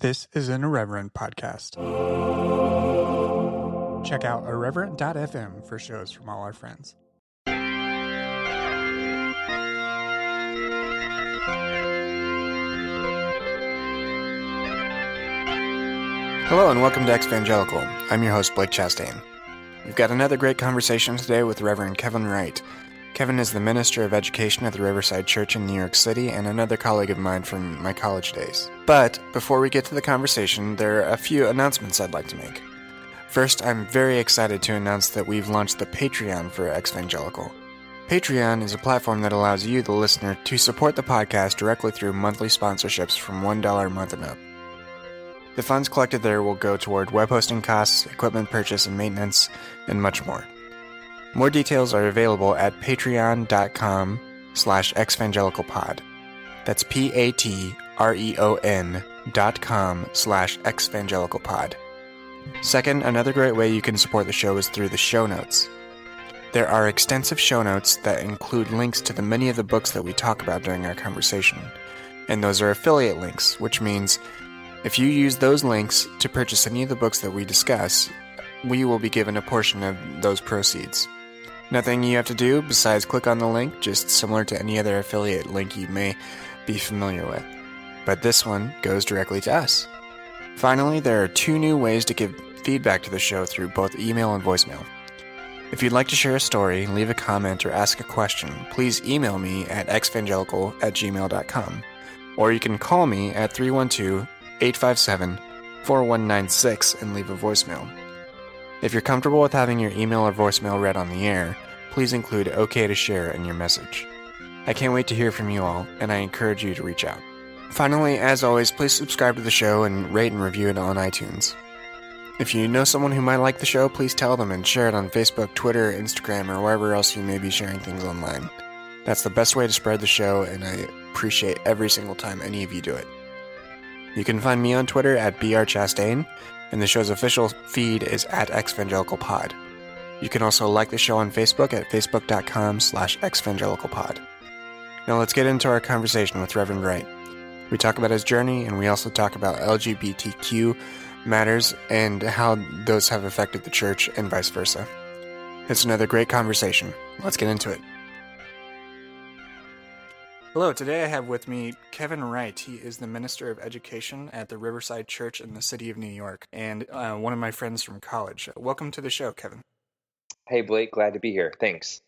This is an Irreverent podcast. Check out irreverent.fm for shows from all our friends. Hello and welcome to Exvangelical. I'm your host, Blake Chastain. We've got another great conversation today with Reverend Kevin Wright. Kevin is the Minister of Education at the Riverside Church in New York City and another colleague of mine from my college days. But before we get to the conversation, there are a few announcements I'd like to make. First, I'm very excited to announce that we've launched the Patreon for Exvangelical. Patreon is a platform that allows you, the listener, to support the podcast directly through monthly sponsorships from $1 a month and up. The funds collected there will go toward web hosting costs, equipment purchase and maintenance, and much more. More details are available at patreon.com slash exvangelicalpod. That's P-A-T-R-E-O-N dot com slash exvangelicalpod. Second, another great way you can support the show is through the show notes. There are extensive show notes that include links to the many of the books that we talk about during our conversation. And those are affiliate links, which means if you use those links to purchase any of the books that we discuss, we will be given a portion of those proceeds. Nothing you have to do besides click on the link, just similar to any other affiliate link you may be familiar with. But this one goes directly to us. Finally, there are two new ways to give feedback to the show through both email and voicemail. If you'd like to share a story, leave a comment, or ask a question, please email me at exvangelical at gmail.com. Or you can call me at 312 857 4196 and leave a voicemail. If you're comfortable with having your email or voicemail read on the air, please include OK to share in your message. I can't wait to hear from you all, and I encourage you to reach out. Finally, as always, please subscribe to the show and rate and review it on iTunes. If you know someone who might like the show, please tell them and share it on Facebook, Twitter, Instagram, or wherever else you may be sharing things online. That's the best way to spread the show, and I appreciate every single time any of you do it. You can find me on Twitter at brchastain, and the show's official feed is at exvangelicalpod. You can also like the show on Facebook at facebook.com slash exvangelicalpod. Now let's get into our conversation with Reverend Wright. We talk about his journey, and we also talk about LGBTQ matters and how those have affected the church and vice versa. It's another great conversation. Let's get into it. Hello, today I have with me Kevin Wright. He is the Minister of Education at the Riverside Church in the city of New York and uh, one of my friends from college. Welcome to the show, Kevin. Hey, Blake, glad to be here. Thanks.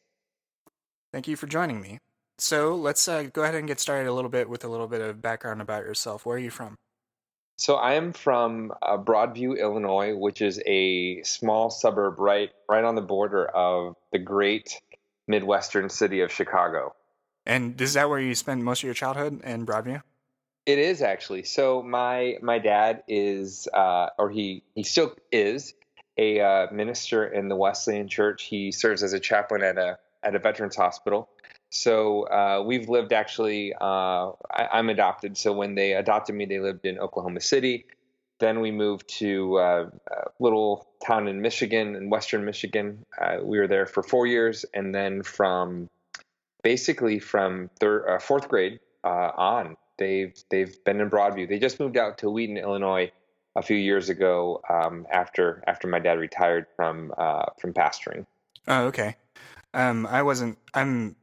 Thank you for joining me. So let's uh, go ahead and get started a little bit with a little bit of background about yourself. Where are you from? So I am from uh, Broadview, Illinois, which is a small suburb right right on the border of the great Midwestern city of Chicago. And is that where you spend most of your childhood in Broadview? It is actually. So my my dad is, uh, or he he still is, a uh, minister in the Wesleyan Church. He serves as a chaplain at a at a veterans hospital. So uh, we've lived actually. Uh, I, am adopted. So when they adopted me, they lived in Oklahoma City. Then we moved to uh, a little town in Michigan, in Western Michigan. Uh, we were there for four years, and then from basically from uh, fourth grade uh, on, they've they've been in Broadview. They just moved out to Wheaton, Illinois, a few years ago um, after after my dad retired from uh, from pastoring. Oh, okay. Um, I wasn't. I'm.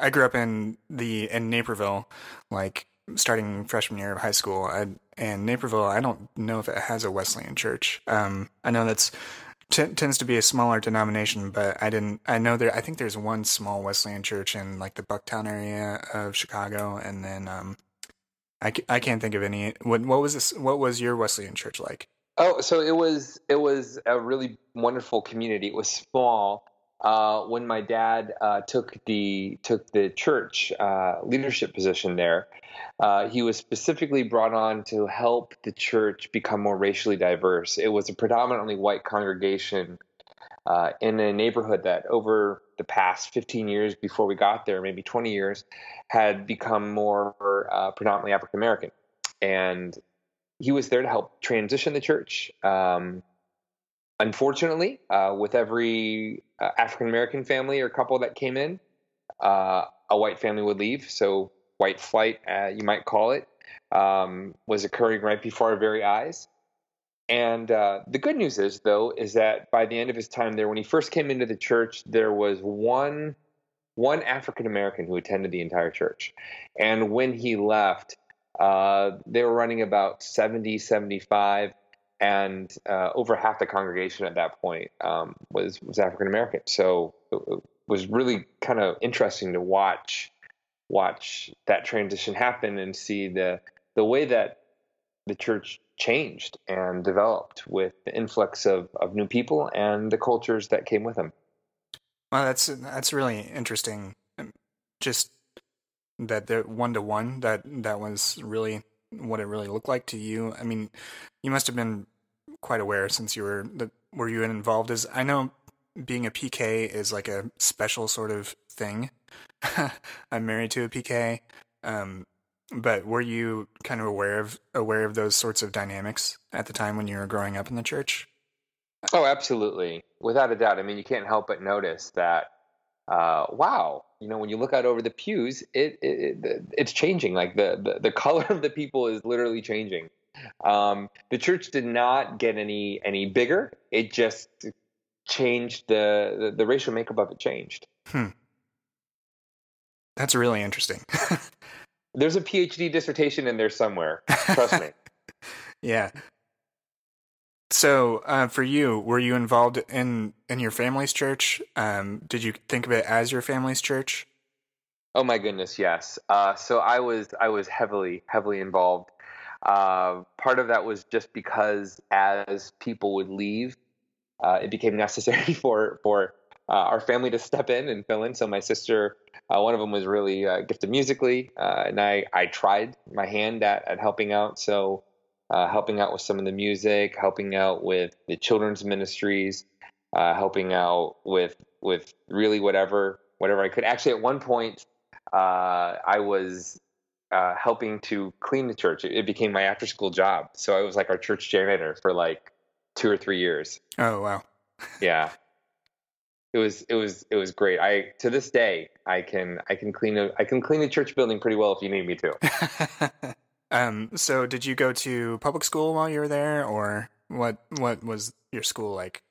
I grew up in the in Naperville, like starting freshman year of high school. I, and Naperville, I don't know if it has a Wesleyan church. Um, I know that's t- tends to be a smaller denomination, but I didn't. I know there. I think there's one small Wesleyan church in like the Bucktown area of Chicago, and then um, I, I can't think of any. What what was this? What was your Wesleyan church like? Oh, so it was it was a really wonderful community. It was small. Uh, when my dad uh, took the took the church uh, leadership position there, uh, he was specifically brought on to help the church become more racially diverse. It was a predominantly white congregation uh, in a neighborhood that over the past 15 years before we got there, maybe 20 years, had become more uh, predominantly African American. And he was there to help transition the church. Um, unfortunately, uh, with every uh, African American family or couple that came in, uh, a white family would leave. So white flight, uh, you might call it. um, was occurring right before our very eyes. And uh, the good news is, though, is that by the end of his time there, when he first came into the church, there was one one African American who attended the entire church. And when he left, uh, they were running about 70, 75, and uh, over half the congregation at that point um, was was African American. So it was really kind of interesting to watch watch that transition happen and see the the way that the church changed and developed with the influx of, of new people and the cultures that came with them. Well, that's that's really interesting. Just that the one to one that that was really what it really looked like to you. I mean, you must have been quite aware since you were the were you involved as I know being a PK is like a special sort of thing. I'm married to a PK. Um, but were you kind of aware of aware of those sorts of dynamics at the time when you were growing up in the church? Oh, absolutely, without a doubt. I mean, you can't help but notice that. Uh, wow, you know, when you look out over the pews, it, it, it it's changing. Like the, the, the color of the people is literally changing. Um, the church did not get any any bigger. It just changed the the, the racial makeup of it changed. Hmm. That's really interesting. There's a PhD dissertation in there somewhere. Trust me. yeah. So, uh, for you, were you involved in in your family's church? Um, did you think of it as your family's church? Oh my goodness, yes. Uh, so I was I was heavily heavily involved. Uh, part of that was just because as people would leave, uh, it became necessary for for uh, our family to step in and fill in. So my sister, uh, one of them was really uh, gifted musically, uh, and I I tried my hand at at helping out. So uh, helping out with some of the music, helping out with the children's ministries, uh, helping out with with really whatever whatever I could. Actually, at one point, I was. helping to clean the church. It, it became my after school job. So I was like our church janitor for like two or three years. Oh wow. yeah it was it was it was great. I to this day I can I can clean a I can clean a church building pretty well if you need me to. um. So did you go to public school while you were there, or what? What was your school like?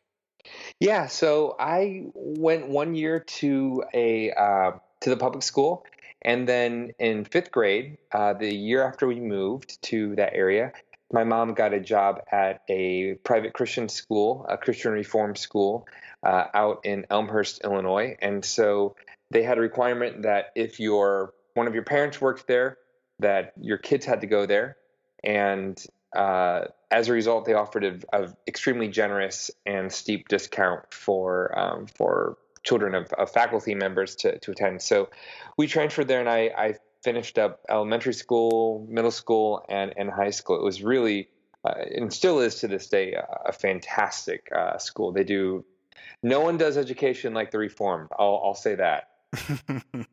Yeah. So I went one year to a uh, to the public school, and then in fifth grade, uh, the year after we moved to that area, my mom got a job at a private Christian school, a Christian reform school uh, out in Elmhurst, Illinois. And so they had a requirement that if your one of your parents worked there, that your kids had to go there. And uh, as a result, they offered a, extremely generous and steep discount for um, for children of, of, faculty members to, to attend. So we transferred there, and I, I finished up elementary school, middle school, and, and high school. It was really uh, and still is to this day a, a fantastic uh, school. They do no one does education like the Reformed. I'll, I'll say that.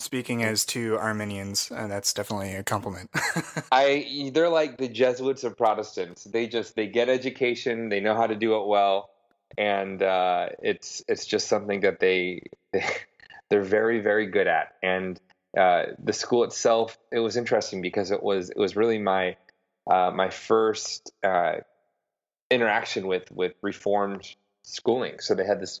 Speaking as two Arminians, uh, that's definitely a compliment. I they're like the Jesuits of Protestants. They just they get education, they know how to do it well, and uh, it's it's just something that they, they they're very very good at. And uh, the school itself, it was interesting because it was it was really my uh, my first uh, interaction with with Reformed schooling. So they had this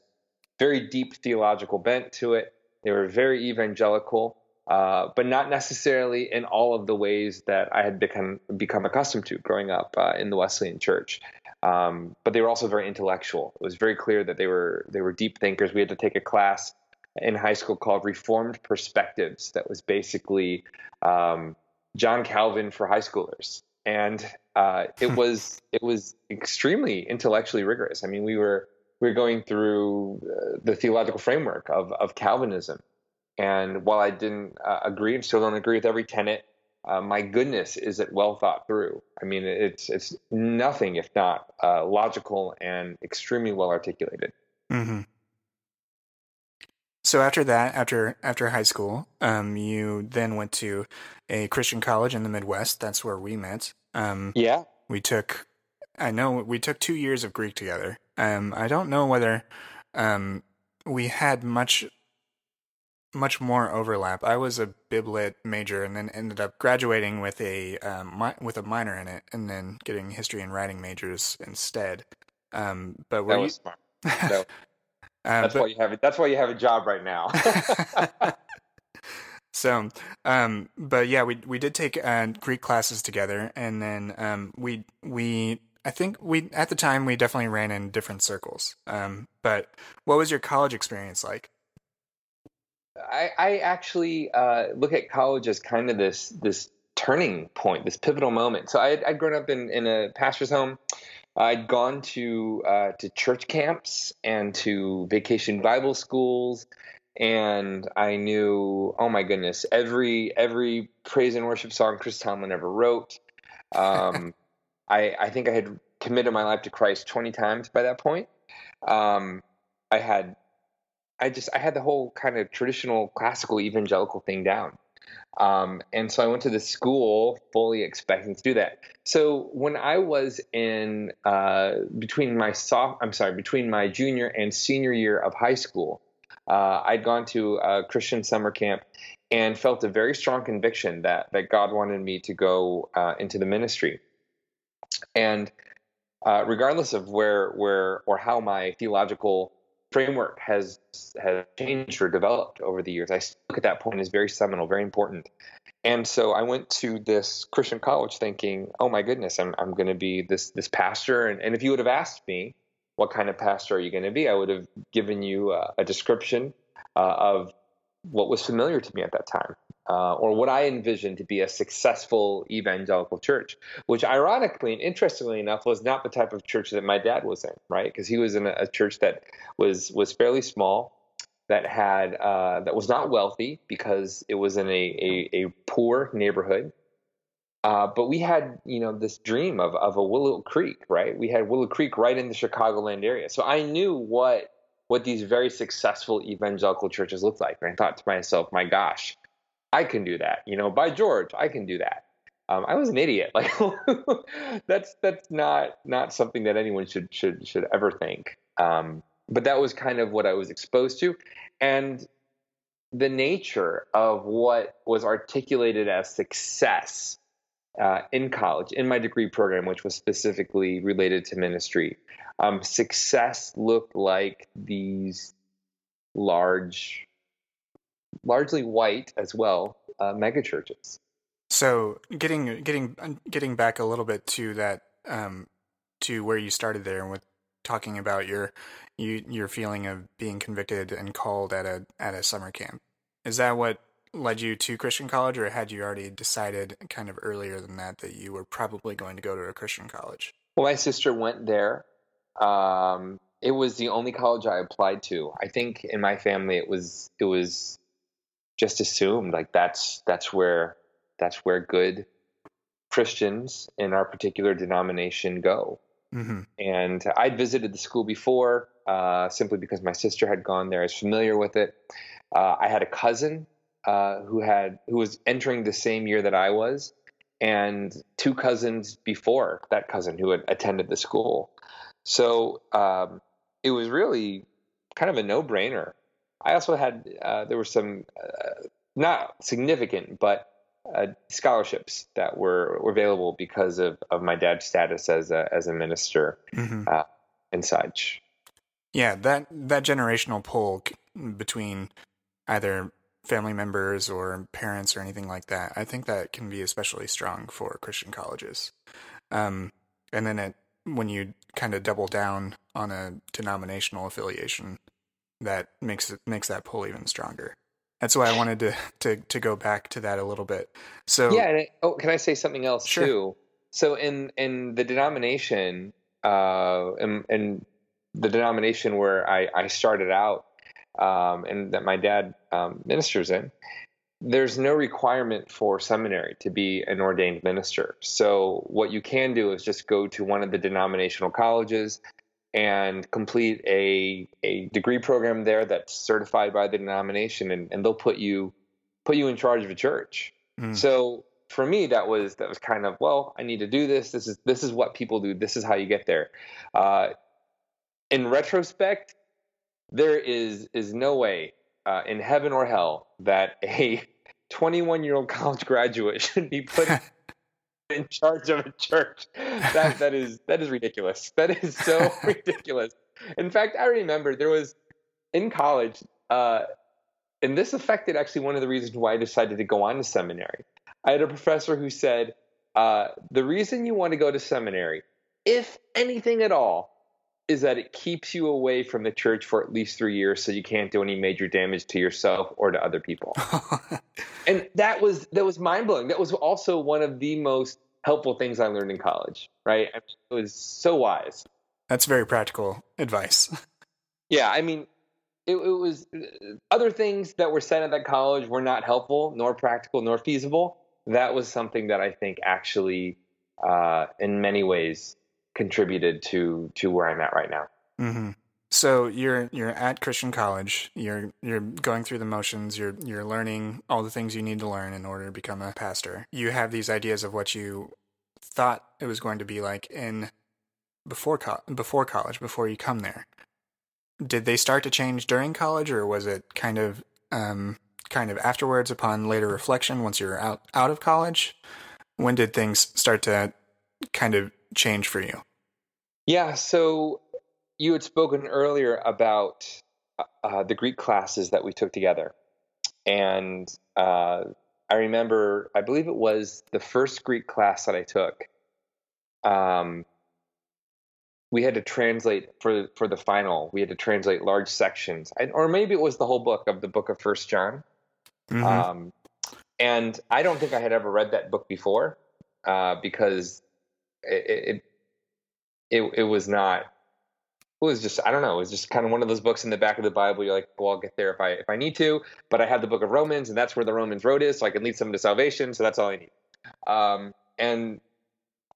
very deep theological bent to it. They were very evangelical, uh, but not necessarily in all of the ways that I had become become accustomed to growing up uh, in the Wesleyan Church. Um, but they were also very intellectual. It was very clear that they were they were deep thinkers. We had to take a class in high school called Reformed Perspectives. That was basically um, John Calvin for high schoolers, and uh, it was it was extremely intellectually rigorous. I mean, we were we are going through uh, the theological framework of, of Calvinism. And while I didn't uh, agree and still don't agree with every tenet, uh, my goodness, is it well thought through? I mean, it's it's nothing if not uh, logical and extremely well articulated. Mm-hmm. So after that, after after high school, um, you then went to a Christian college in the Midwest. That's where we met. Um, yeah, we took. I know we took two years of Greek together. Um, I don't know whether um, we had much much more overlap. I was a biblit major and then ended up graduating with a um, mi- with a minor in it, and then getting history and writing majors instead. Um, but were That you? was smart. No, uh, that's but- why you have it. That's why you have a job right now. so, um, but yeah, we we did take uh, Greek classes together, and then um, we we I think we at the time we definitely ran in different circles. Um, but what was your college experience like? I, I actually uh, look at college as kind of this this turning point, this pivotal moment. So I had, I'd grown up in, in a pastor's home. I'd gone to uh, to church camps and to vacation Bible schools, and I knew, oh my goodness, every every praise and worship song Chris Tomlin ever wrote. Um, I I think I had committed my life to Christ twenty times by that point. Um, I had I just I had the whole kind of traditional classical evangelical thing down. Um, and so I went to the school fully expecting to do that. So when I was in uh, between my soft, I'm sorry, between my junior and senior year of high school, uh, I'd gone to a Christian summer camp and felt a very strong conviction that that God wanted me to go uh, into the ministry. And uh, regardless of where where or how my theological framework has has changed or developed over the years. I look at that point as very seminal, very important. And so I went to this Christian college thinking, oh my goodness, I'm I'm going to be this this pastor. And, and if you would have asked me, what kind of pastor are you going to be? I would have given you a, a description uh, of what was familiar to me at that time. Uh, or what I envisioned to be a successful evangelical church, which ironically and interestingly enough was not the type of church that my dad was in, right? Because he was in a, a, church that was was fairly small, that had uh, that was not wealthy because it was in a a, a poor neighborhood. Uh, but we had, you know, this dream of of a Willow Creek, right? We had Willow Creek right in the Chicagoland area, so I knew what what these very successful evangelical churches looked like, and I thought to myself, my gosh I can do that. You know, by George, I can do that. Um, I was an idiot. Like that's that's not not something that anyone should should should ever think. Um, but that was kind of what I was exposed to, and the nature of what was articulated as success uh, in college in my degree program, which was specifically related to ministry. Um, success looked like these large largely white as well uh, mega churches. So getting getting getting back a little bit to that um, to where you started there with talking about your you your feeling of being convicted and called at a at a summer camp. Is that what led you to Christian college, or had you already decided kind of earlier than that that you were probably going to go to a Christian college? Well, my sister went there. Um, it was the only college I applied to. I think in my family it was it was just assumed like that's that's where that's where good Christians in our particular denomination go. Mm-hmm. And I'd visited the school before, uh, simply because my sister had gone there. I was familiar with it. Uh, I had a cousin uh, who had who was entering the same year that I was, and two cousins before that cousin who had attended the school. So um, it was really kind of a no-brainer. I also had uh, there were some uh, not significant, but uh, scholarships that were, were available because of, of my dad's status as a as a minister Mm-hmm. uh, and such. Yeah, that that generational pull between either family members or parents or anything like that, I think that can be especially strong for Christian colleges. Um, and then it, when you kind of double down on a denominational affiliation, that makes it makes that pull even stronger. That's why I wanted to to to go back to that a little bit. So yeah. And it, oh, can I say something else Sure. too? So in in the denomination, uh, in, in the denomination where I, I started out, um, and that my dad um, ministers in, there's no requirement for seminary to be an ordained minister. So what you can do is just go to one of the denominational colleges and complete a a degree program there that's certified by the denomination, and, and they'll put you put you in charge of a church. Mm. So for me, that was that was kind of well, I need to do this. This is this is what people do. This is how you get there. Uh, in retrospect, there is is no way uh, in heaven or hell that a 21 year old college graduate should be put in charge of a church. That that is that is ridiculous. That is so ridiculous. In fact, I remember there was in college, uh, and this affected actually one of the reasons why I decided to go on to seminary. I had a professor who said, uh, the reason you want to go to seminary, if anything at all, is that it keeps you away from the church for at least three years so you can't do any major damage to yourself or to other people. and that was that was mind blowing. That was also one of the most helpful things I learned in college, right? I mean, it was so wise. That's very practical advice. Yeah, I mean, it, it, was other things that were said at that college were not helpful, nor practical, nor feasible. That was something that I think actually, uh, in many ways, contributed to to where I'm at right now. Mm-hmm. So you're you're at Christian college. You're you're going through the motions. You're you're learning all the things you need to learn in order to become a pastor. You have these ideas of what you thought it was going to be like in before co- before college, before you come there did they start to change during college, or was it kind of um, kind of afterwards upon later reflection once you're out out of college? When did things start to kind of change for you? Yeah, so you had spoken earlier about uh, the Greek classes that we took together, and uh, I remember, I believe it was the first Greek class that I took. Um, we had to translate for for the final. We had to translate large sections, or maybe it was the whole book of the book of First John. Mm-hmm. Um, and I don't think I had ever read that book before uh, because it, it, it it was not. It was just I don't know. It was just kind of one of those books in the back of the Bible. You're like, well, I'll get there if I if I need to. But I have the book of Romans, and that's where the Romans road is, so I can lead someone to salvation. So that's all I need. Um, and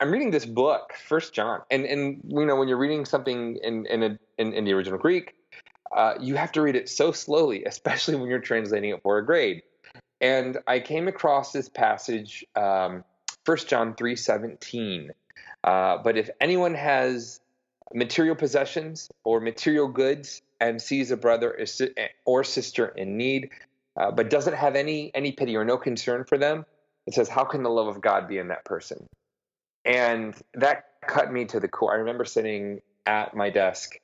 I'm reading this book, First John, and and you know when you're reading something in in a, in, in, the original Greek, uh, you have to read it so slowly, especially when you're translating it for a grade. And I came across this passage, um, First John three seventeen. Uh, but if anyone has material possessions or material goods and sees a brother or sister in need, uh, but doesn't have any any pity or no concern for them, it says, "How can the love of God be in that person?" And that cut me to the core. I remember sitting at my desk.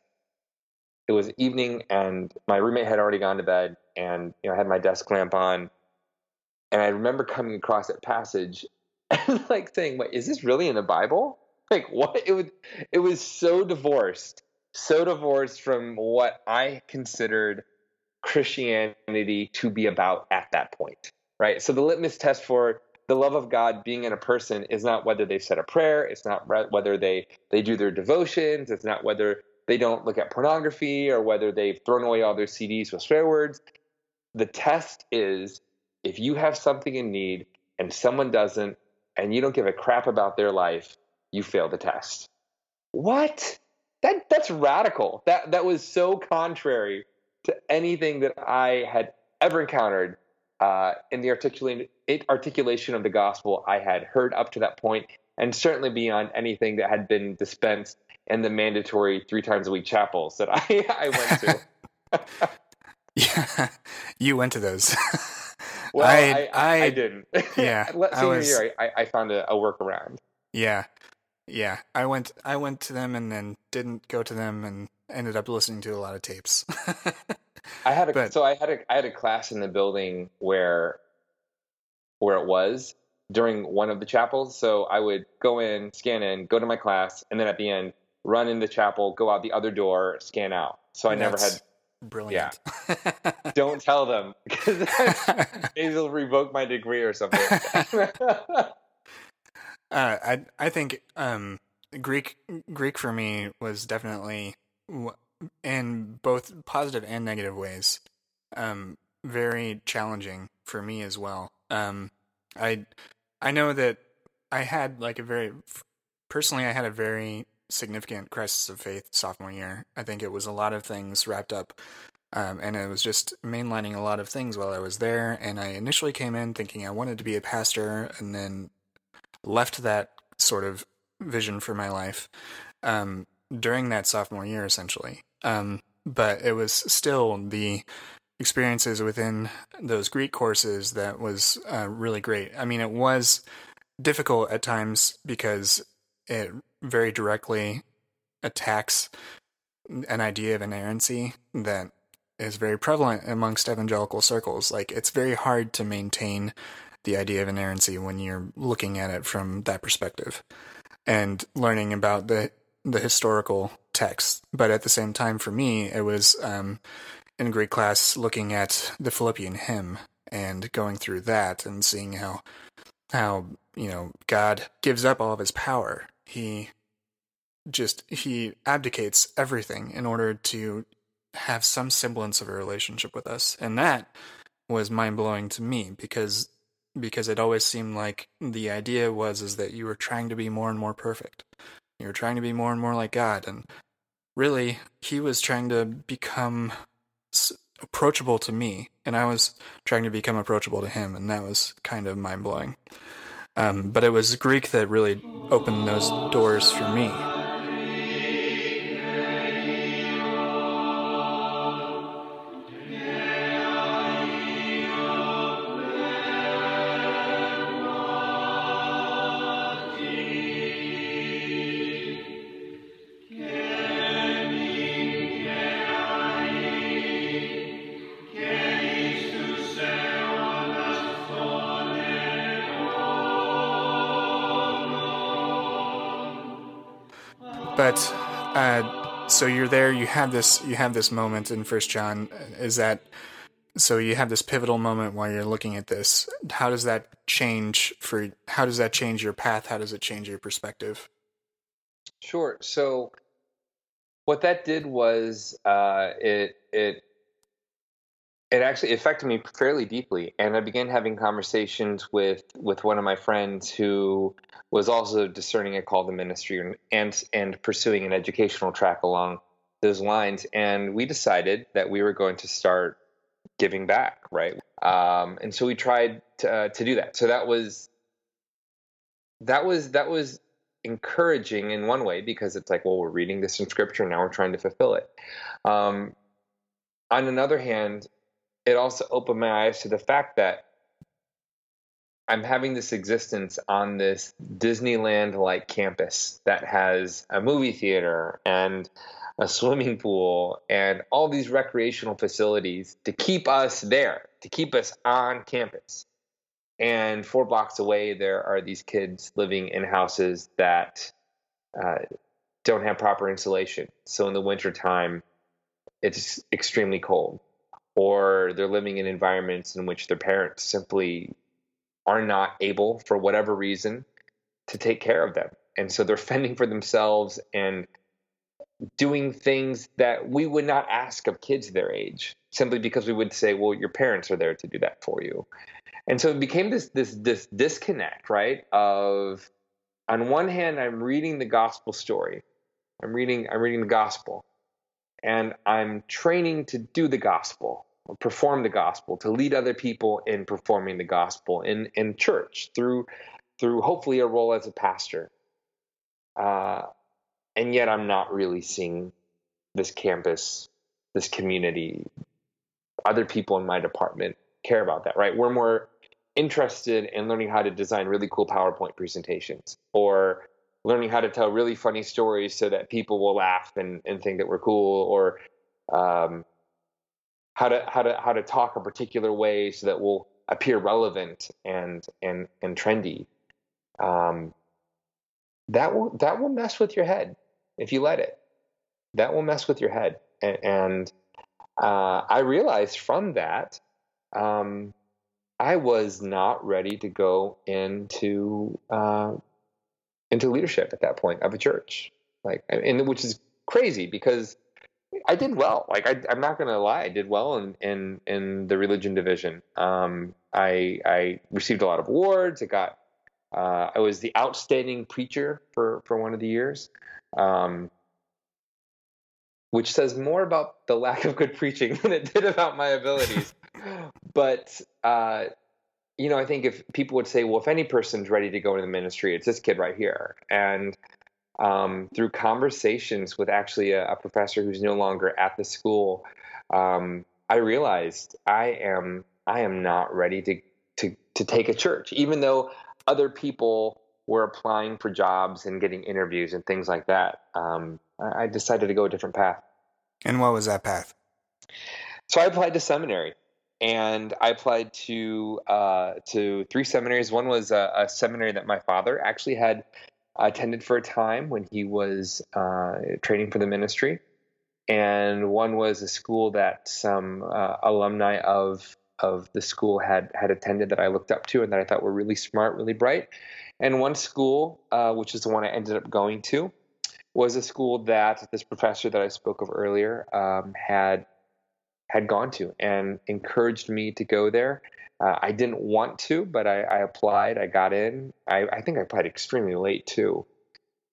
It was evening, and my roommate had already gone to bed, and you know, I had my desk lamp on. And I remember coming across that passage and like saying, "Wait, is this really in the Bible?" Like, what? It was. It was so divorced, so divorced from what I considered Christianity to be about at that point. Right. So the litmus test for the love of God being in a person is not whether they said a prayer, it's not whether they they do their devotions, it's not whether they don't look at pornography or whether they've thrown away all their CDs with swear words. The test is if you have something in need and someone doesn't and you don't give a crap about their life, you fail the test. What? That that's radical. That that was so contrary to anything that I had ever encountered uh, in the articulation of the gospel I had heard up to that point, and certainly beyond anything that had been dispensed in the mandatory three times a week chapels that I, I went to. yeah, you went to those. well, I, I, I, I didn't. Yeah, senior I was, year, I, I found a, a workaround. Yeah, yeah. I went. I went to them and then didn't go to them and ended up listening to a lot of tapes. I had a but, so I had a I had a class in the building where where it was during one of the chapels. So I would go in, scan in, go to my class, and then at the end run in the chapel, go out the other door, scan out. So I never had brilliant. Yeah. Don't tell them because they'll revoke my degree or something. Uh, I I think um, Greek Greek for me was definitely in both positive and negative ways. Um, very challenging for me as well. Um, I I know that I had like a very personally I had a very significant crisis of faith sophomore year. I think it was a lot of things wrapped up. Um, and it was just mainlining a lot of things while I was there. And I initially came in thinking I wanted to be a pastor, and then left that sort of vision for my life um, during that sophomore year, essentially. Um, but it was still the experiences within those Greek courses that was uh, really great. I mean, it was difficult at times because it very directly attacks an idea of inerrancy that is very prevalent amongst evangelical circles. Like, it's very hard to maintain the idea of inerrancy when you're looking at it from that perspective and learning about the the historical text. But at the same time, for me, it was um, in Greek class looking at the Philippian hymn and going through that and seeing how how you know God gives up all of his power. He just he abdicates everything in order to have some semblance of a relationship with us. And that was mind blowing to me because because it always seemed like the idea was is that you were trying to be more and more perfect. You were trying to be more and more like God and really he was trying to become approachable to me and I was trying to become approachable to him and that was kind of mind blowing. Um, but it was Greek that really opened those doors for me. Have this. You have this moment in First John. Is that so? You have this pivotal moment while you're looking at this. How does that change for? How does that change your path? How does it change your perspective? Sure. So what that did was uh, it it it actually affected me fairly deeply and i began having conversations with with one of my friends who was also discerning a call to ministry and and, and pursuing an educational track along those lines and we decided that we were going to start giving back right? Um, and so we tried to, uh, to do that. So that was that was that was encouraging in one way because it's like well we're reading this in scripture now we're trying to fulfill it. Um, on another hand it also opened my eyes to the fact that I'm having this existence on this Disneyland like campus that has a movie theater and a swimming pool and all these recreational facilities to keep us there, to keep us on campus. And four blocks away, there are these kids living in houses that uh, don't have proper insulation. So in the wintertime, it's extremely cold or they're living in environments in which their parents simply are not able, for whatever reason, to take care of them. And so they're fending for themselves and doing things that we would not ask of kids their age, simply because we would say, well, your parents are there to do that for you. And so it became this this this disconnect, right? Of on one hand, I'm reading the gospel story. I'm reading I'm reading the gospel. And I'm training to do the gospel perform the gospel, to lead other people in performing the gospel in, in church through through hopefully a role as a pastor. Uh, and yet I'm not really seeing this campus, this community, other people in my department care about that, right? We're more interested in learning how to design really cool PowerPoint presentations or learning how to tell really funny stories so that people will laugh and, and think that we're cool or um, how to how to how to talk a particular way so that we'll appear relevant and and and trendy. Um, that will that will mess with your head if you let it. That will mess with your head, and, and uh, I realized from that um, I was not ready to go into uh, into leadership at that point of a church, like, and which is crazy because I did well. Like I, am not gonna lie, I did well in in in the religion division. Um, I I received a lot of awards. I got uh, I was the outstanding preacher for for one of the years, um, which says more about the lack of good preaching than it did about my abilities. but uh, you know, I think if people would say, well, if any person's ready to go into the ministry, it's this kid right here, and um, through conversations with actually a, a, professor who's no longer at the school, um, I realized I am I am not ready to to to take a church, even though other people were applying for jobs and getting interviews and things like that. Um, I decided to go a different path. And what was that path? So I applied to seminary, and I applied to uh, to three seminaries. One was a, a, seminary that my father actually had attended for a time when he was uh, training for the ministry, and one was a school that some uh, alumni of of the school had had attended that I looked up to and that I thought were really smart, really bright. And one school, uh, which is the one I ended up going to, was a school that this professor that I spoke of earlier um, had had gone to and encouraged me to go there. Uh, I didn't want to, but I, I applied. I got in. I, I, think I applied extremely late too,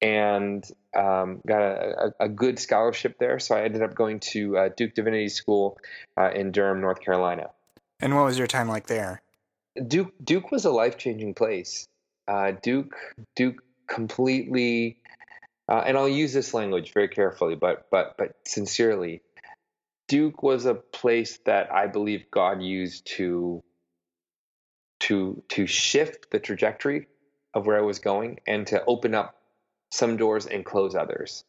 and um, got a, a, a, good scholarship there. So I ended up going to uh, Duke Divinity School uh, in Durham, North Carolina. And what was your time like there? Duke Duke was a life changing place. Uh, Duke Duke completely, uh, and I'll use this language very carefully, but but but sincerely, Duke was a place that I believe God used to to to shift the trajectory of where I was going and to open up some doors and close others.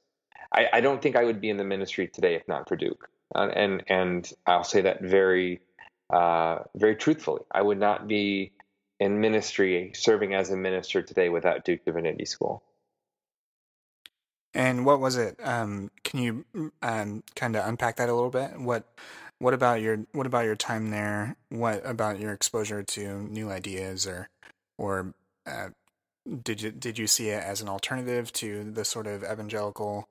I, I don't think I would be in the ministry today if not for Duke, uh, and and I'll say that very uh, very truthfully. I would not be in ministry serving as a minister today without Duke Divinity School. And what was it? Um, can you um, kind of unpack that a little bit? What what about your what about your time there? What about your exposure to new ideas, or or uh, did you did you see it as an alternative to the sort of evangelical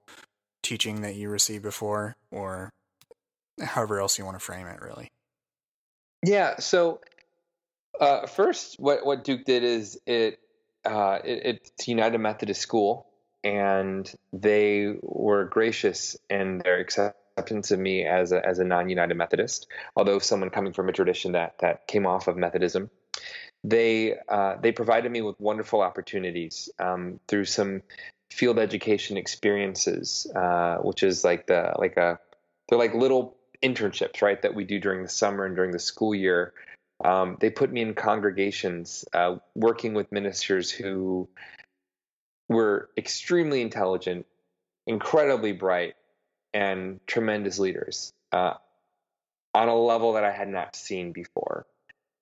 teaching that you received before, or however else you want to frame it, really? Yeah. So uh, first, what what Duke did is it, uh, it it's United Methodist School, and they were gracious in their acceptance of me as a as a non United Methodist. Although someone coming from a tradition that that came off of Methodism, they uh, they provided me with wonderful opportunities um, through some field education experiences, uh, which is like the like a they're like little internships, right, that we do during the summer and during the school year. Um, they put me in congregations uh, working with ministers who were extremely intelligent, incredibly bright, and tremendous leaders uh, on a level that I had not seen before.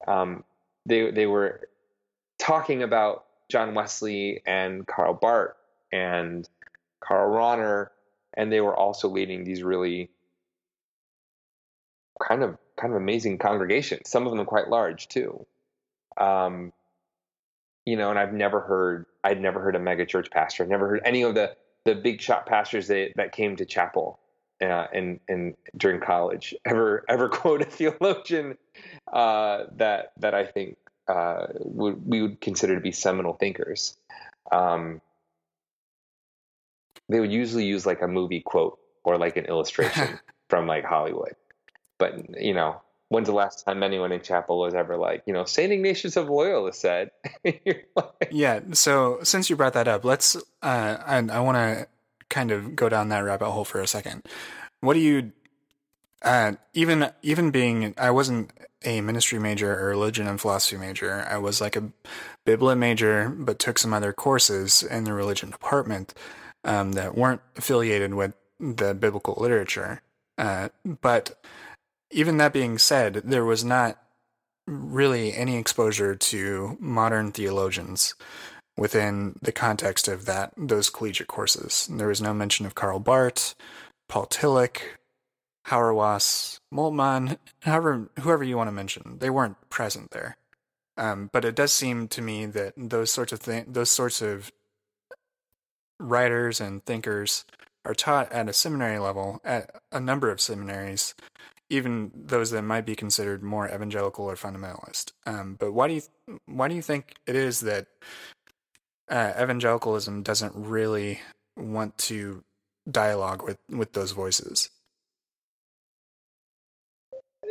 Um, they they were talking about John Wesley and Karl Barth and Karl Rahner, and they were also leading these really kind of kind of amazing congregation. Some of them quite large too. Um, you know, and I've never heard I'd never heard a megachurch pastor. I've never heard any of the the big shot pastors that that came to chapel uh, and and during college ever ever quote a theologian uh, that that I think uh, would we would consider to be seminal thinkers. Um, they would usually use like a movie quote or like an illustration from like Hollywood. But you know, when's the last time anyone in chapel was ever like, you know, Saint Ignatius of Loyola said? like, yeah. So since you brought that up, let's. Uh, and I want to kind of go down that rabbit hole for a second. What do you? Uh, even even being, I wasn't a ministry major or religion and philosophy major. I was like a biblit major, but took some other courses in the religion department um, that weren't affiliated with the biblical literature. Uh, but even that being said, there was not really any exposure to modern theologians within the context of that those collegiate courses. There was no mention of Karl Barth, Paul Tillich, Hauerwas, Moltmann, however whoever you want to mention. They weren't present there. Um, but it does seem to me that those sorts of th- those sorts of writers and thinkers are taught at a seminary level at a number of seminaries even those that might be considered more evangelical or fundamentalist. Um, but why do you why do you think it is that uh, evangelicalism doesn't really want to dialogue with with those voices?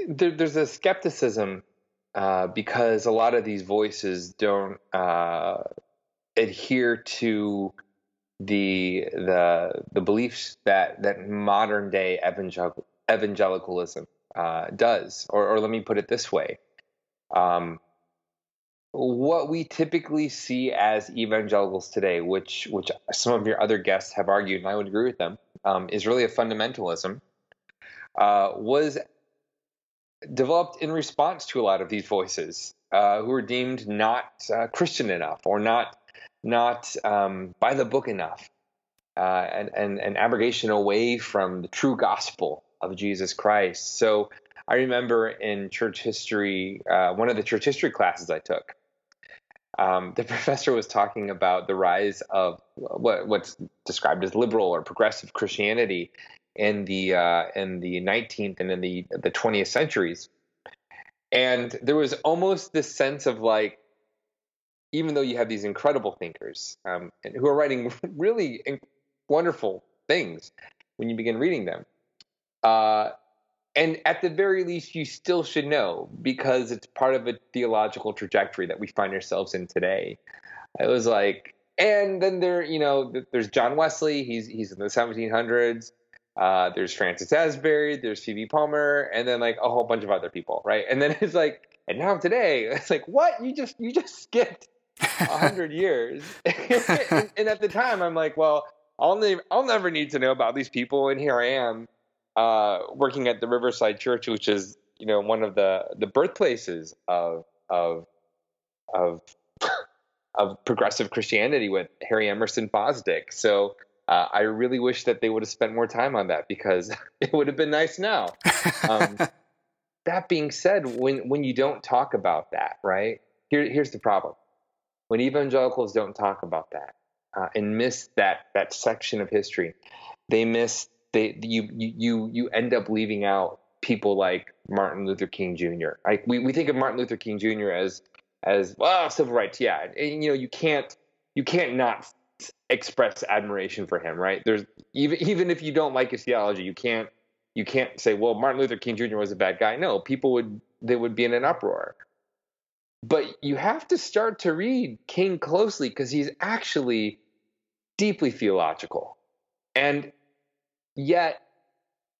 There, there's a skepticism uh, because a lot of these voices don't uh, adhere to the the the beliefs that that modern day evangelical evangelicalism uh, does. Or, or let me put it this way. Um, what we typically see as evangelicals today, which which some of your other guests have argued, and I would agree with them, um, is really a fundamentalism, uh, was developed in response to a lot of these voices uh, who were deemed not uh, Christian enough or not not um, by the book enough, uh, and, and and abrogation away from the true gospel of Jesus Christ. So I remember in church history, uh, one of the church history classes I took um, the professor was talking about the rise of what, what's described as liberal or progressive Christianity in the uh, in the 19th and in the the 20th centuries, and there was almost this sense of like, even though you have these incredible thinkers um, who are writing really wonderful things when you begin reading them, uh, and at the very least, you still should know because it's part of a theological trajectory that we find ourselves in today. It was like, and then there, you know, there's John Wesley. He's he's in the 1700s. Uh, there's Francis Asbury. There's Phoebe Palmer, and then like a whole bunch of other people, right? And then it's like, and now today, it's like, what? You just you just skipped a hundred years. and, and at the time, I'm like, well, I'll never I'll never need to know about these people, and here I am uh, working at the Riverside Church, which is you know one of the the birthplaces of of of of progressive Christianity with Harry Emerson Fosdick. So uh, I really wish that they would have spent more time on that because it would have been nice now. Um, that being said, when when you don't talk about that, right? Here, here's the problem: when evangelicals don't talk about that uh, and miss that that section of history, they miss they you you you end up leaving out people like Martin Luther King Jr. Like we, we think of Martin Luther King Jr. as as well civil rights, yeah, and you know you can't you can't not express admiration for him, right? There's even even if you don't like his theology, you can't you can't say, well, Martin Luther King Jr. was a bad guy. No, people would they would be in an uproar. But you have to start to read King closely because he's actually deeply theological. And Yet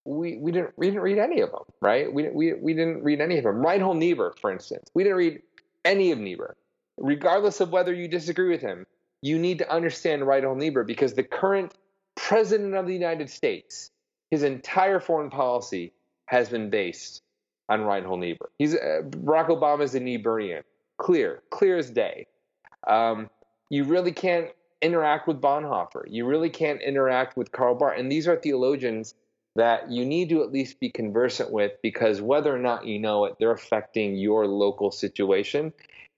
we we didn't we didn't read any of them, right? We we we didn't read any of them. Reinhold Niebuhr, for instance, we didn't read any of Niebuhr, regardless of whether you disagree with him. You need to understand Reinhold Niebuhr because the current president of the United States, his entire foreign policy has been based on Reinhold Niebuhr. He's uh, Barack Obama is a Niebuhrian, clear, clear as day. Um, you really can't interact with Bonhoeffer. You really can't interact with Karl Barth. And these are theologians that you need to at least be conversant with because whether or not you know it, they're affecting your local situation.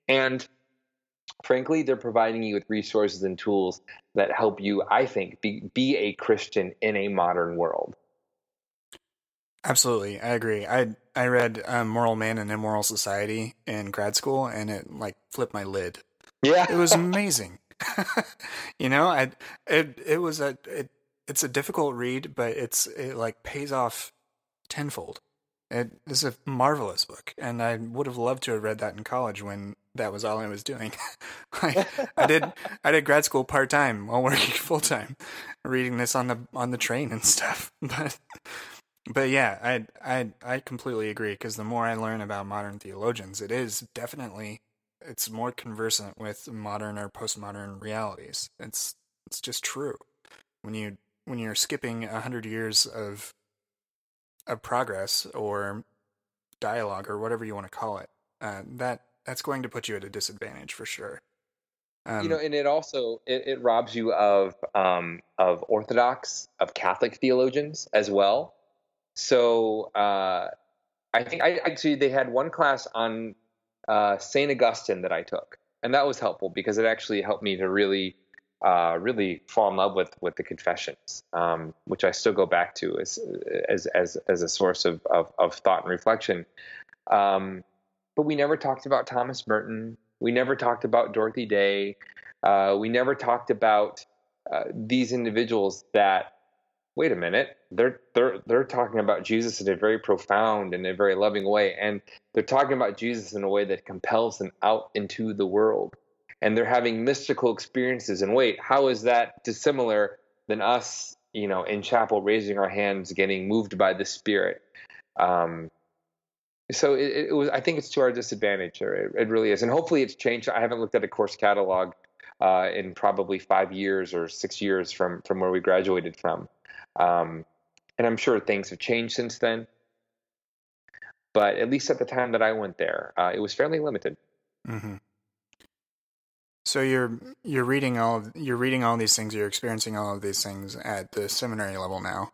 And frankly, they're providing you with resources and tools that help you, I think, be, be a Christian in a modern world. Absolutely, I agree. I I read um, Moral Man and Immoral Society in grad school, and it like flipped my lid. Yeah, it was amazing. you know, I it it was a it, it's a difficult read, but it's it like pays off tenfold. It is a marvelous book, and I would have loved to have read that in college when that was all I was doing. I, I did I did grad school part time while working full time, reading this on the on the train and stuff. But but yeah, I I I completely agree because the more I learn about modern theologians, it is definitely it's more conversant with modern or postmodern realities. It's it's just true. When you when you're skipping a hundred years of of progress or dialogue or whatever you want to call it, uh, that that's going to put you at a disadvantage for sure. Um, you know, and it also it, it robs you of um, of Orthodox of Catholic theologians as well. So uh, I think I actually they had one class on uh, Saint Augustine that I took, and that was helpful because it actually helped me to really, uh, really fall in love with with the Confessions, um, which I still go back to as as as, as a source of, of, of thought and reflection. Um, but we never talked about Thomas Merton. We never talked about Dorothy Day. Uh, we never talked about uh, these individuals that wait a minute they're they're they're talking about Jesus in a very profound and a very loving way and they're talking about Jesus in a way that compels them out into the world and they're having mystical experiences and wait how is that dissimilar than us you know in chapel raising our hands getting moved by the spirit um, so it, it, was. I think it's to our disadvantage, or it, it, really is. And hopefully, it's changed. I haven't looked at a course catalog uh, in probably five years or six years from from where we graduated from, um, and I'm sure things have changed since then. But at least at the time that I went there, uh, it was fairly limited. Mm-hmm. So you're you're reading all of, you're reading all these things. You're experiencing all of these things at the seminary level now.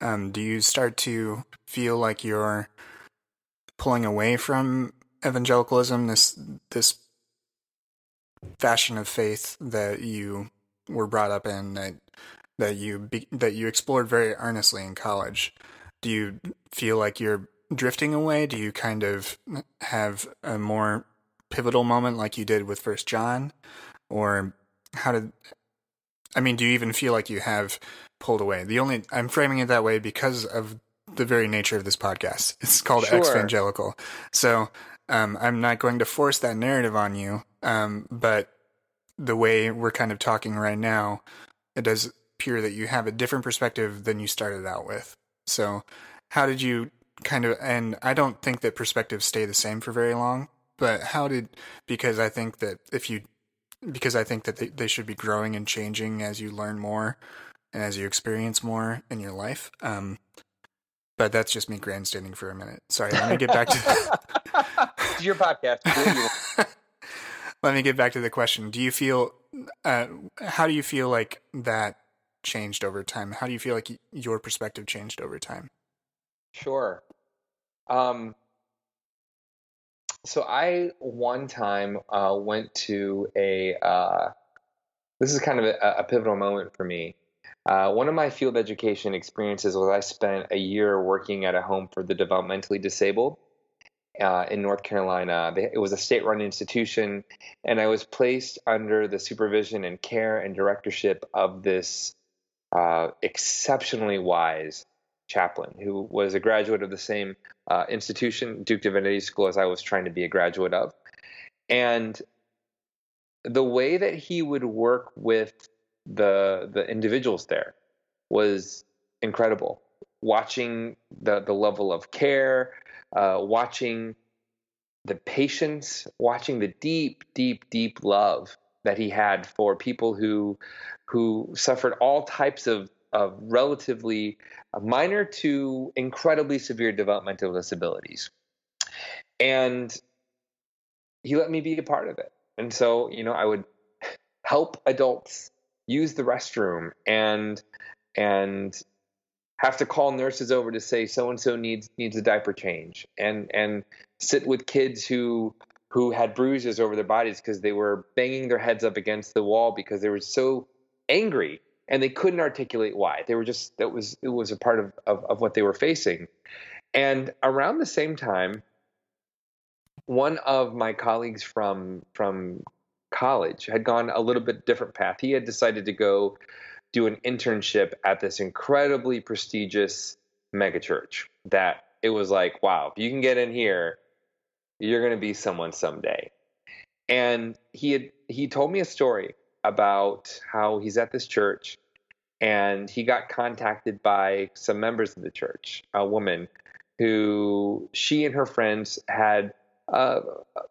Um, do you start to feel like you're pulling away from evangelicalism, this this fashion of faith that you were brought up in, that that you be, that you explored very earnestly in college? Do you feel like you're drifting away? Do you kind of have a more pivotal moment like you did with First John, or how did? I mean, do you even feel like you have pulled away? The only I'm framing it that way because of the very nature of this podcast. It's called sure. Exvangelical. So um, I'm not going to force that narrative on you, um, but the way we're kind of talking right now, it does appear that you have a different perspective than you started out with. So, how did you kind of? And I don't think that perspectives stay the same for very long. But how did? Because I think that if you, because I think that they, they should be growing and changing as you learn more and as you experience more in your life. Um, but that's just me grandstanding for a minute. Sorry, let me get back to your podcast. let me get back to the question. Do you feel? Uh, how do you feel like that changed over time? How do you feel like your perspective changed over time? Sure. Um, so I one time uh, went to a. Uh, this is kind of a, a pivotal moment for me. Uh, one of my field education experiences was I spent a year working at a home for the developmentally disabled uh, in North Carolina. It was a state run institution, and I was placed under the supervision and care and directorship of this uh, exceptionally wise chaplain who was a graduate of the same uh, institution, Duke Divinity School, as I was trying to be a graduate of. And the way that he would work with the the individuals there was incredible. Watching the the level of care, uh, watching the patience, watching the deep, deep, deep love that he had for people who who suffered all types of of relatively minor to incredibly severe developmental disabilities. And he let me be a part of it. And so, you know, I would help adults use the restroom and and have to call nurses over to say so and so needs needs a diaper change and and sit with kids who who had bruises over their bodies because they were banging their heads up against the wall because they were so angry and they couldn't articulate why they were just that was it was a part of, of, of what they were facing and around the same time one of my colleagues from from college had gone a little bit different path. He had decided to go do an internship at this incredibly prestigious megachurch that it was like, wow, if you can get in here, you're going to be someone someday. And he had he told me a story about how he's at this church and he got contacted by some members of the church, a woman who she and her friends had uh,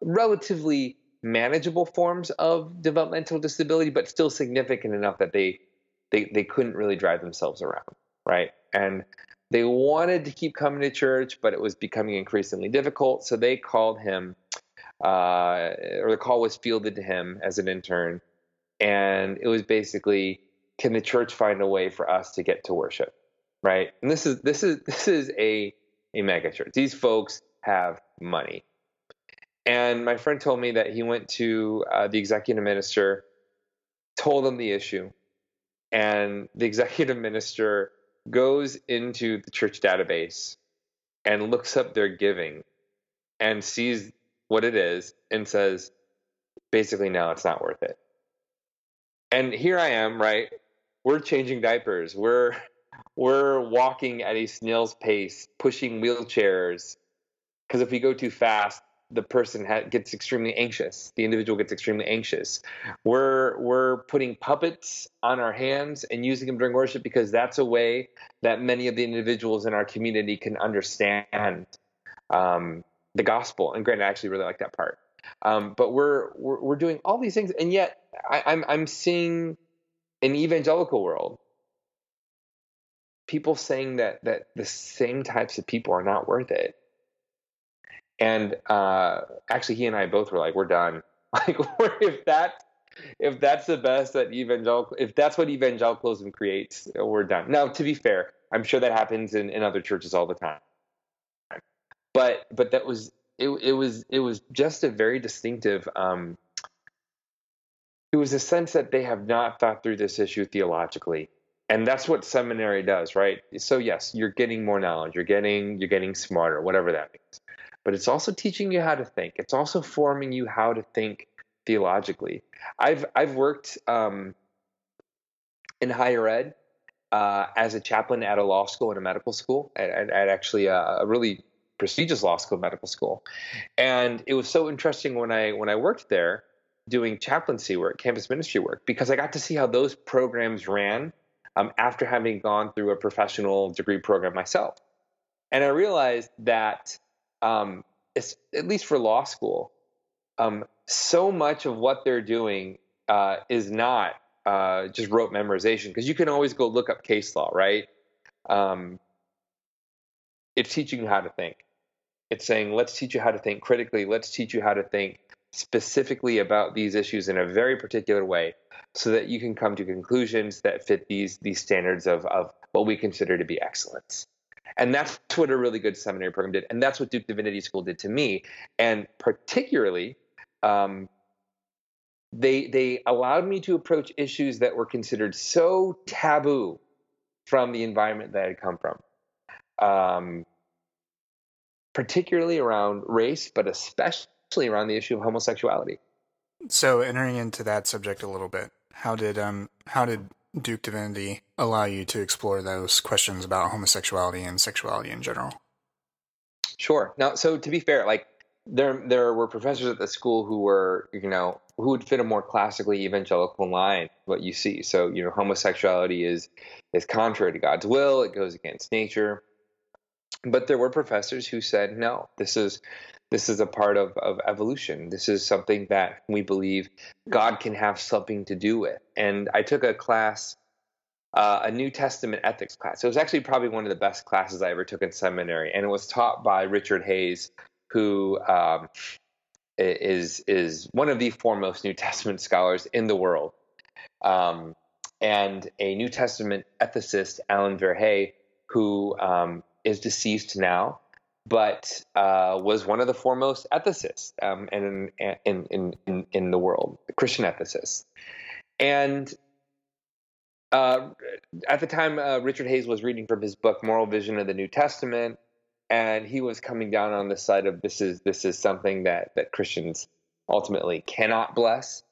relatively manageable forms of developmental disability, but still significant enough that they they they couldn't really drive themselves around, right? And they wanted to keep coming to church, but it was becoming increasingly difficult. So they called him, uh, or the call was fielded to him as an intern, and it was basically, can the church find a way for us to get to worship, right? And this is this is this is a a mega church. These folks have money. And my friend told me that he went to uh, the executive minister, told him the issue, and the executive minister goes into the church database and looks up their giving and sees what it is and says, basically, no, it's not worth it. And here I am, right? We're changing diapers. We're we're walking at a snail's pace, pushing wheelchairs. Because if we go too fast, the person ha- gets extremely anxious. The individual gets extremely anxious. We're we're putting puppets on our hands and using them during worship because that's a way that many of the individuals in our community can understand um, the gospel. And granted, I actually really like that part. Um, but we're, we're we're doing all these things, and yet I, I'm I'm seeing an evangelical world people saying that that the same types of people are not worth it. And uh, actually, he and I both were like, "We're done." Like, if that if that's the best that evangelical, if that's what evangelicalism creates, we're done. Now, to be fair, I'm sure that happens in, in other churches all the time. But but that was it. It was it was just a very distinctive. Um, it was a sense that they have not thought through this issue theologically and that's what seminary does right so yes you're getting more knowledge you're getting you're getting smarter whatever that means but it's also teaching you how to think. It's also forming you how to think theologically. I've i've worked um, in higher ed uh, as a chaplain at a law school and a medical school at, at actually a, a, really prestigious law school medical school. And it was so interesting when i when i worked there doing chaplaincy work campus ministry work because i got to see how those programs ran um, after having gone through a professional degree program myself. And I realized that, um, at least for law school, um, so much of what they're doing uh, is not uh, just rote memorization because you can always go look up case law, right? Um, it's teaching you how to think. It's saying, let's teach you how to think critically. Let's teach you how to think specifically about these issues in a very particular way so that you can come to conclusions that fit these these standards of of what we consider to be excellence. And that's what a really good seminary program did. And that's what Duke Divinity School did to me. And particularly, um, they they allowed me to approach issues that were considered so taboo from the environment that I had come from. Um, particularly around race, but especially around the issue of homosexuality. So, entering into that subject a little bit, how did um how did Duke Divinity allow you to explore those questions about homosexuality and sexuality in general? Sure. Now, so to be fair, like there there were professors at the school who were you know who would fit a more classically evangelical line what you see. So you know homosexuality is is contrary to God's will. It goes against nature. But there were professors who said no. This is this is a part of, of evolution. This is something that we believe God can have something to do with. And I took a class, uh, a New Testament ethics class. It was actually probably one of the best classes I ever took in seminary, and it was taught by Richard Hays, who um, is is one of the foremost New Testament scholars in the world, um, and a New Testament ethicist, Allen Verhey, who um, is deceased now but uh, was one of the foremost ethicists um, in, in, in, in, the world, Christian ethicists. And uh, at the time, uh, Richard Hays was reading from his book Moral Vision of the New Testament, and he was coming down on the side of this is this is something that that Christians ultimately cannot bless.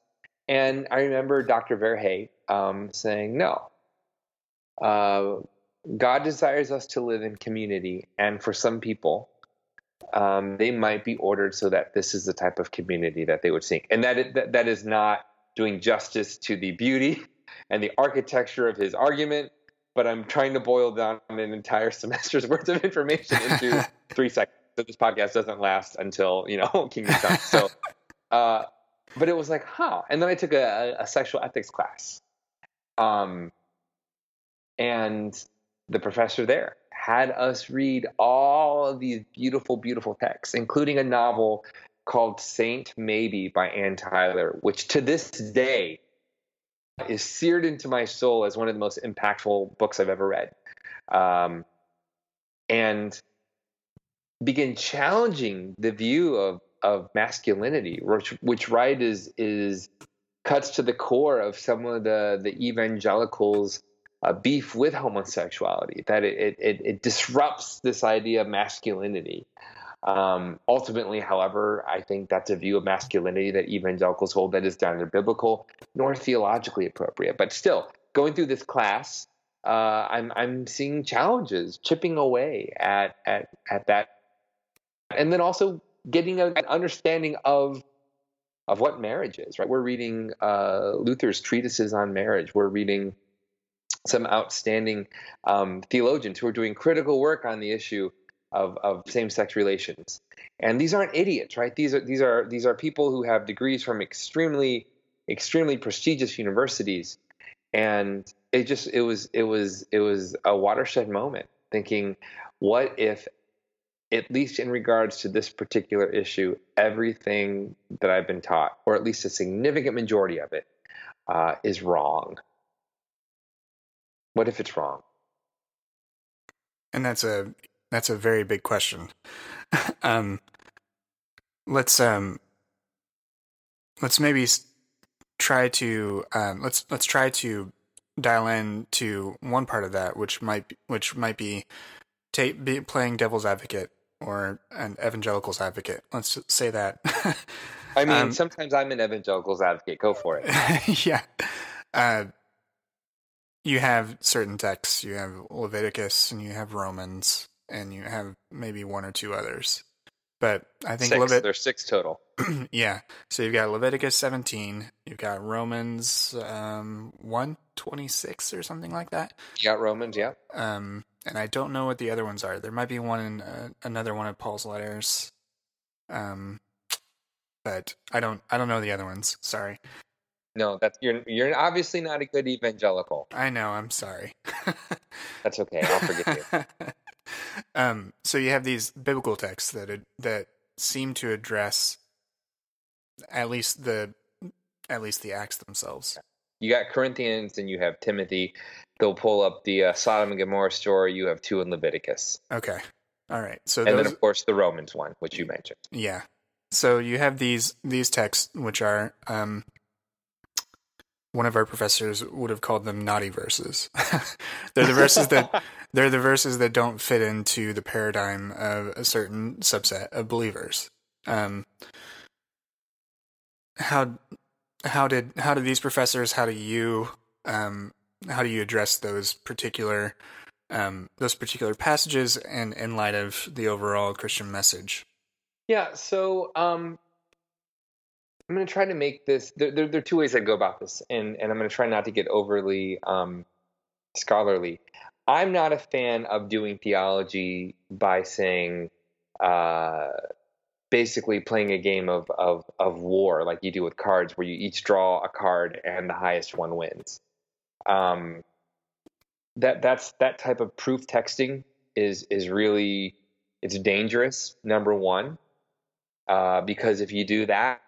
And I remember Dr. Verhey um, saying, "No, uh, God desires us to live in community, and for some people, um, they might be ordered so that this is the type of community that they would seek, and that, it, that that is not doing justice to the beauty and the architecture of his argument. But I'm trying to boil down an entire semester's worth of information into three seconds. So this podcast doesn't last until you know Kingdom Come. So, uh, but it was like, huh? And then I took a, a sexual ethics class, um, and the professor there had us read all of these beautiful, beautiful texts, including a novel called Saint Maybe by Anne Tyler, which to this day is seared into my soul as one of the most impactful books I've ever read. Um, and begin challenging the view of, of masculinity, which, which right is, is cuts to the core of some of the, the evangelicals' a beef with homosexuality, that it, it, it disrupts this idea of masculinity. Um, ultimately, however, I think that's a view of masculinity that evangelicals hold that is neither biblical nor theologically appropriate. But still, going through this class, uh, I'm I'm seeing challenges chipping away at at at that, and then also getting an understanding of of what marriage is. Right, we're reading uh, Luther's treatises on marriage. We're reading some outstanding um, theologians who are doing critical work on the issue of, of same sex relations. And these aren't idiots, right? These are these are these are people who have degrees from extremely extremely prestigious universities, and it just it was it was it was a watershed moment. Thinking, what if, at least in regards to this particular issue, everything that I've been taught, or at least a significant majority of it, uh, is wrong? What if it's wrong? And that's a that's a very big question. um, let's um, let's maybe try to um, let's let's try to dial in to one part of that, which might which might be, ta- be playing devil's advocate or an evangelical's advocate. Let's say that. I mean, um, sometimes I'm an evangelical's advocate. Go for it. yeah. Uh, you have certain texts. You have Leviticus and you have Romans and you have maybe one or two others. But I think six. Levit- there's six total. yeah. So you've got Leviticus 17. You've got Romans um, 126 or something like that. You got Romans, yeah. Um, and I don't know what the other ones are. There might be one in uh, another one of Paul's letters. Um, but I don't. I don't know the other ones. Sorry. No, that's you're you're obviously not a good evangelical. I know. I'm sorry. that's okay. I'll forgive you. um, so you have these biblical texts that that seem to address at least the at least the acts themselves. You got Corinthians and you have Timothy. They'll pull up the uh, Sodom and Gomorrah story. You have two in Leviticus. Okay. All right. So and those, then of course the Romans one, which you mentioned. Yeah. So you have these these texts which are um, one of our professors would have called them naughty verses. they're the verses that they're the verses that don't fit into the paradigm of a certain subset of believers. Um, how how did how did these professors? How do you um, how do you address those particular um, those particular passages and in light of the overall Christian message? Yeah, so um, I'm going to try to make this. There, there, there, are two ways I go about this, and, and I'm going to try not to get overly um, scholarly. I'm not a fan of doing theology by saying, uh, basically playing a game of, of, of war like you do with cards, where you each draw a card and the highest one wins. Um, that that's that type of proof texting is is really it's dangerous. Number one, uh, because if you do that,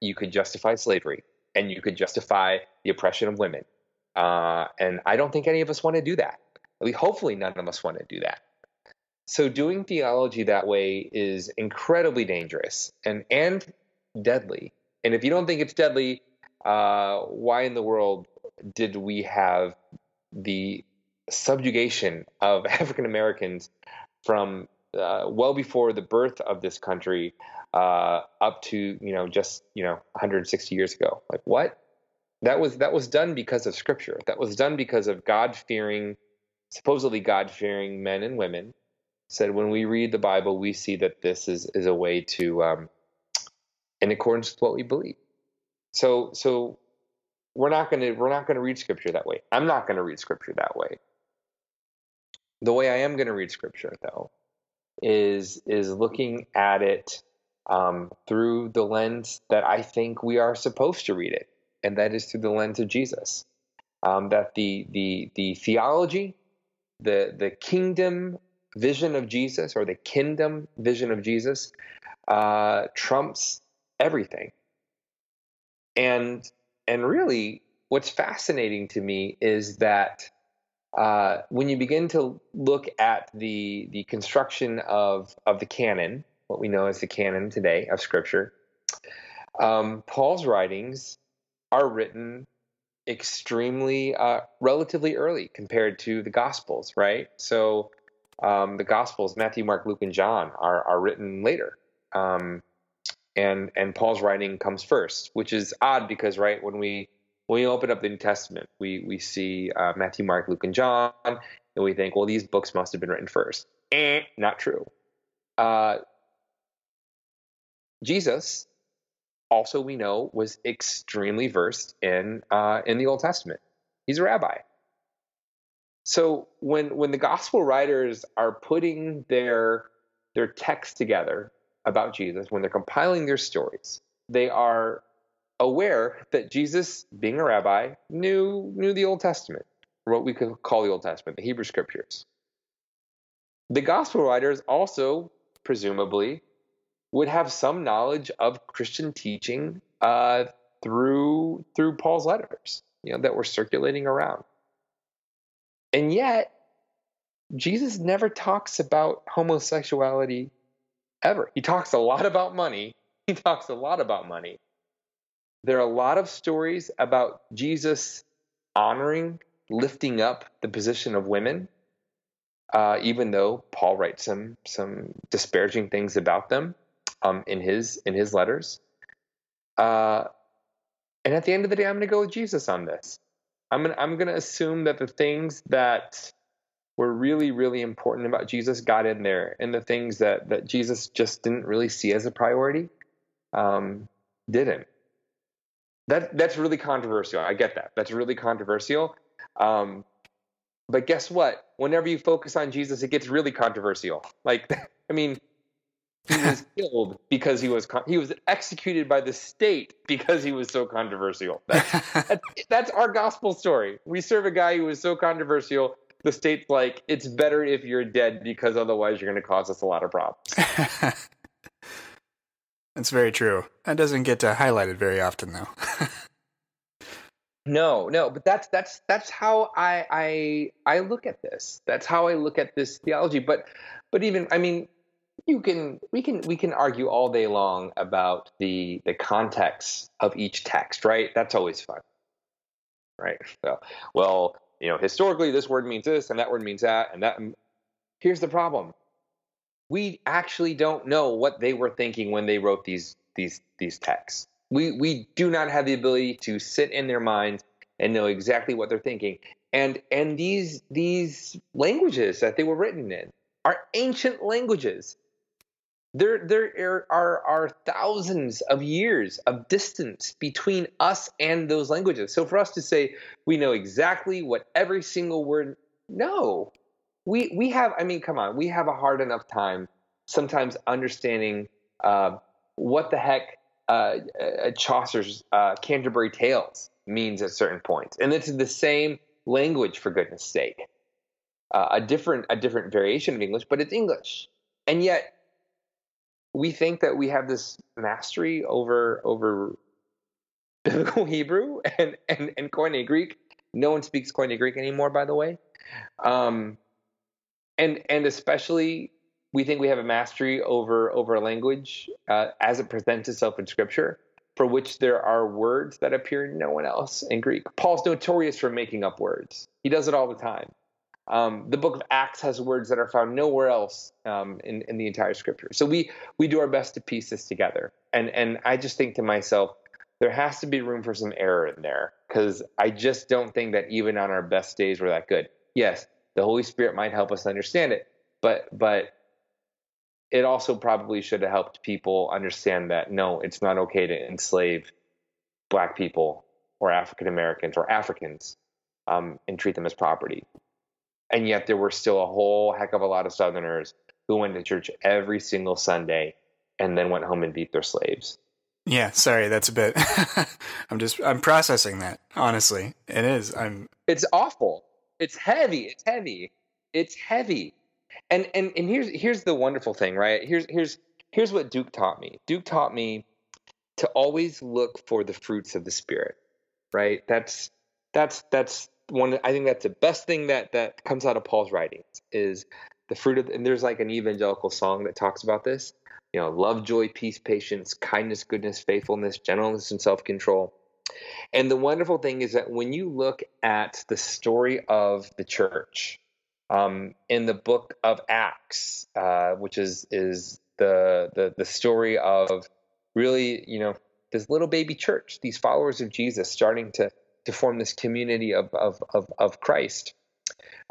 you could justify slavery and you could justify the oppression of women. Uh, and I don't think any of us want to do that. At least, hopefully, none of us want to do that. So, doing theology that way is incredibly dangerous and and deadly. And if you don't think it's deadly, uh, why in the world did we have the subjugation of African Americans from uh, well before the birth of this country uh, up to you know just you know 160 years ago. Like what? That was that was done because of Scripture. That was done because of God fearing, supposedly God fearing men and women. Said when we read the Bible, we see that this is is a way to, um, in accordance with what we believe. So so we're not going to we're not to read Scripture that way. I'm not going to read Scripture that way. The way I am going to read Scripture, though, is is looking at it um, through the lens that I think we are supposed to read it, and that is through the lens of Jesus. Um, that the the the theology, the the kingdom vision of Jesus, or the kingdom vision of Jesus, uh, trumps everything. And and really, what's fascinating to me is that uh, when you begin to look at the the construction of of the canon, what we know as the canon today of Scripture, um, Paul's writings are written extremely uh, relatively early compared to the Gospels, right? So um, the Gospels, Matthew, Mark, Luke, and John, are are written later. Um, and and Paul's writing comes first, which is odd because right when we when we open up the New Testament, we we see uh, Matthew, Mark, Luke, and John, and we think, well, these books must have been written first. Eh, not true. Uh, Jesus, also we know, was extremely versed in uh, in the Old Testament. He's a rabbi. So when when the gospel writers are putting their their text together, about Jesus, when they're compiling their stories, they are aware that Jesus, being a rabbi, knew knew the Old Testament, what we could call the Old Testament, the Hebrew Scriptures. The gospel writers also, presumably, would have some knowledge of Christian teaching uh, through through Paul's letters, you know, that were circulating around. And yet, Jesus never talks about homosexuality ever. He talks a lot about money. He talks a lot about money. There are a lot of stories about Jesus honoring, lifting up the position of women, uh, even though Paul writes some some disparaging things about them um, in his in his letters. Uh, and at the end of the day, I'm going to go with Jesus on this. I'm gonna, I'm going to assume that the things that were really, really important about Jesus got in there, and the things that that Jesus just didn't really see as a priority um, didn't. That that's really controversial. I get that. That's really controversial. Um, but guess what? Whenever you focus on Jesus, it gets really controversial. Like, I mean, he was killed because he was con- he was executed by the state because he was so controversial. That's, that's, that's our gospel story. We serve a guy who was so controversial the state's like, it's better if you're dead because otherwise you're going to cause us a lot of problems. That's very true. That doesn't get to highlighted very often, though. no, no, but that's that's that's how I I I look at this. That's how I look at this theology. But but even I mean, you can we can we can argue all day long about the the context of each text, right? That's always fun, right? So, well, you know, historically this word means this and that word means that and that. Here's the problem: we actually don't know what they were thinking when they wrote these these these texts. We we do not have the ability to sit in their minds and know exactly what they're thinking. And and these these languages that they were written in are ancient languages. There there are are thousands of years of distance between us and those languages. So for us to say we know exactly what every single word no, we we have i mean come on we have a hard enough time sometimes understanding uh, what the heck uh, chaucer's uh, canterbury tales means at certain points. And it's the same language for goodness sake. Uh, a different a different variation of english but it's english. And yet we think that we have this mastery over over biblical hebrew and and, and koine greek. No one speaks koine greek anymore by the way. Um, and and especially we think we have a mastery over over language uh, as it presents itself in scripture for which there are words that appear no one else in greek. Paul's notorious for making up words. He does it all the time um, the book of acts has words that are found nowhere else um, in, in the entire scripture. So we we do our best to piece this together. And and i just think to myself there has to be room for some error in there because i just don't think that even on our best days we're that good. Yes the Holy Spirit might help us understand it, but but it also probably should have helped people understand that no, it's not okay to enslave black people or African Americans or Africans um, and treat them as property. And yet there were still a whole heck of a lot of Southerners who went to church every single Sunday and then went home and beat their slaves. Yeah, sorry, that's a bit. I'm just I'm processing that. Honestly, it is. I'm. It's awful. It's heavy. It's heavy. It's heavy. And and and here's here's the wonderful thing, right? Here's here's here's what Duke taught me. Duke taught me to always look for the fruits of the spirit. Right? That's that's that's one I think that's the best thing that that comes out of Paul's writings is the fruit of and there's like an evangelical song that talks about this. You know, love, joy, peace, patience, kindness, goodness, faithfulness, gentleness, and self-control. And the wonderful thing is that when you look at the story of the church um, in the book of Acts, uh, which is is the, the the story of really you know this little baby church, these followers of Jesus starting to to form this community of of of, of Christ.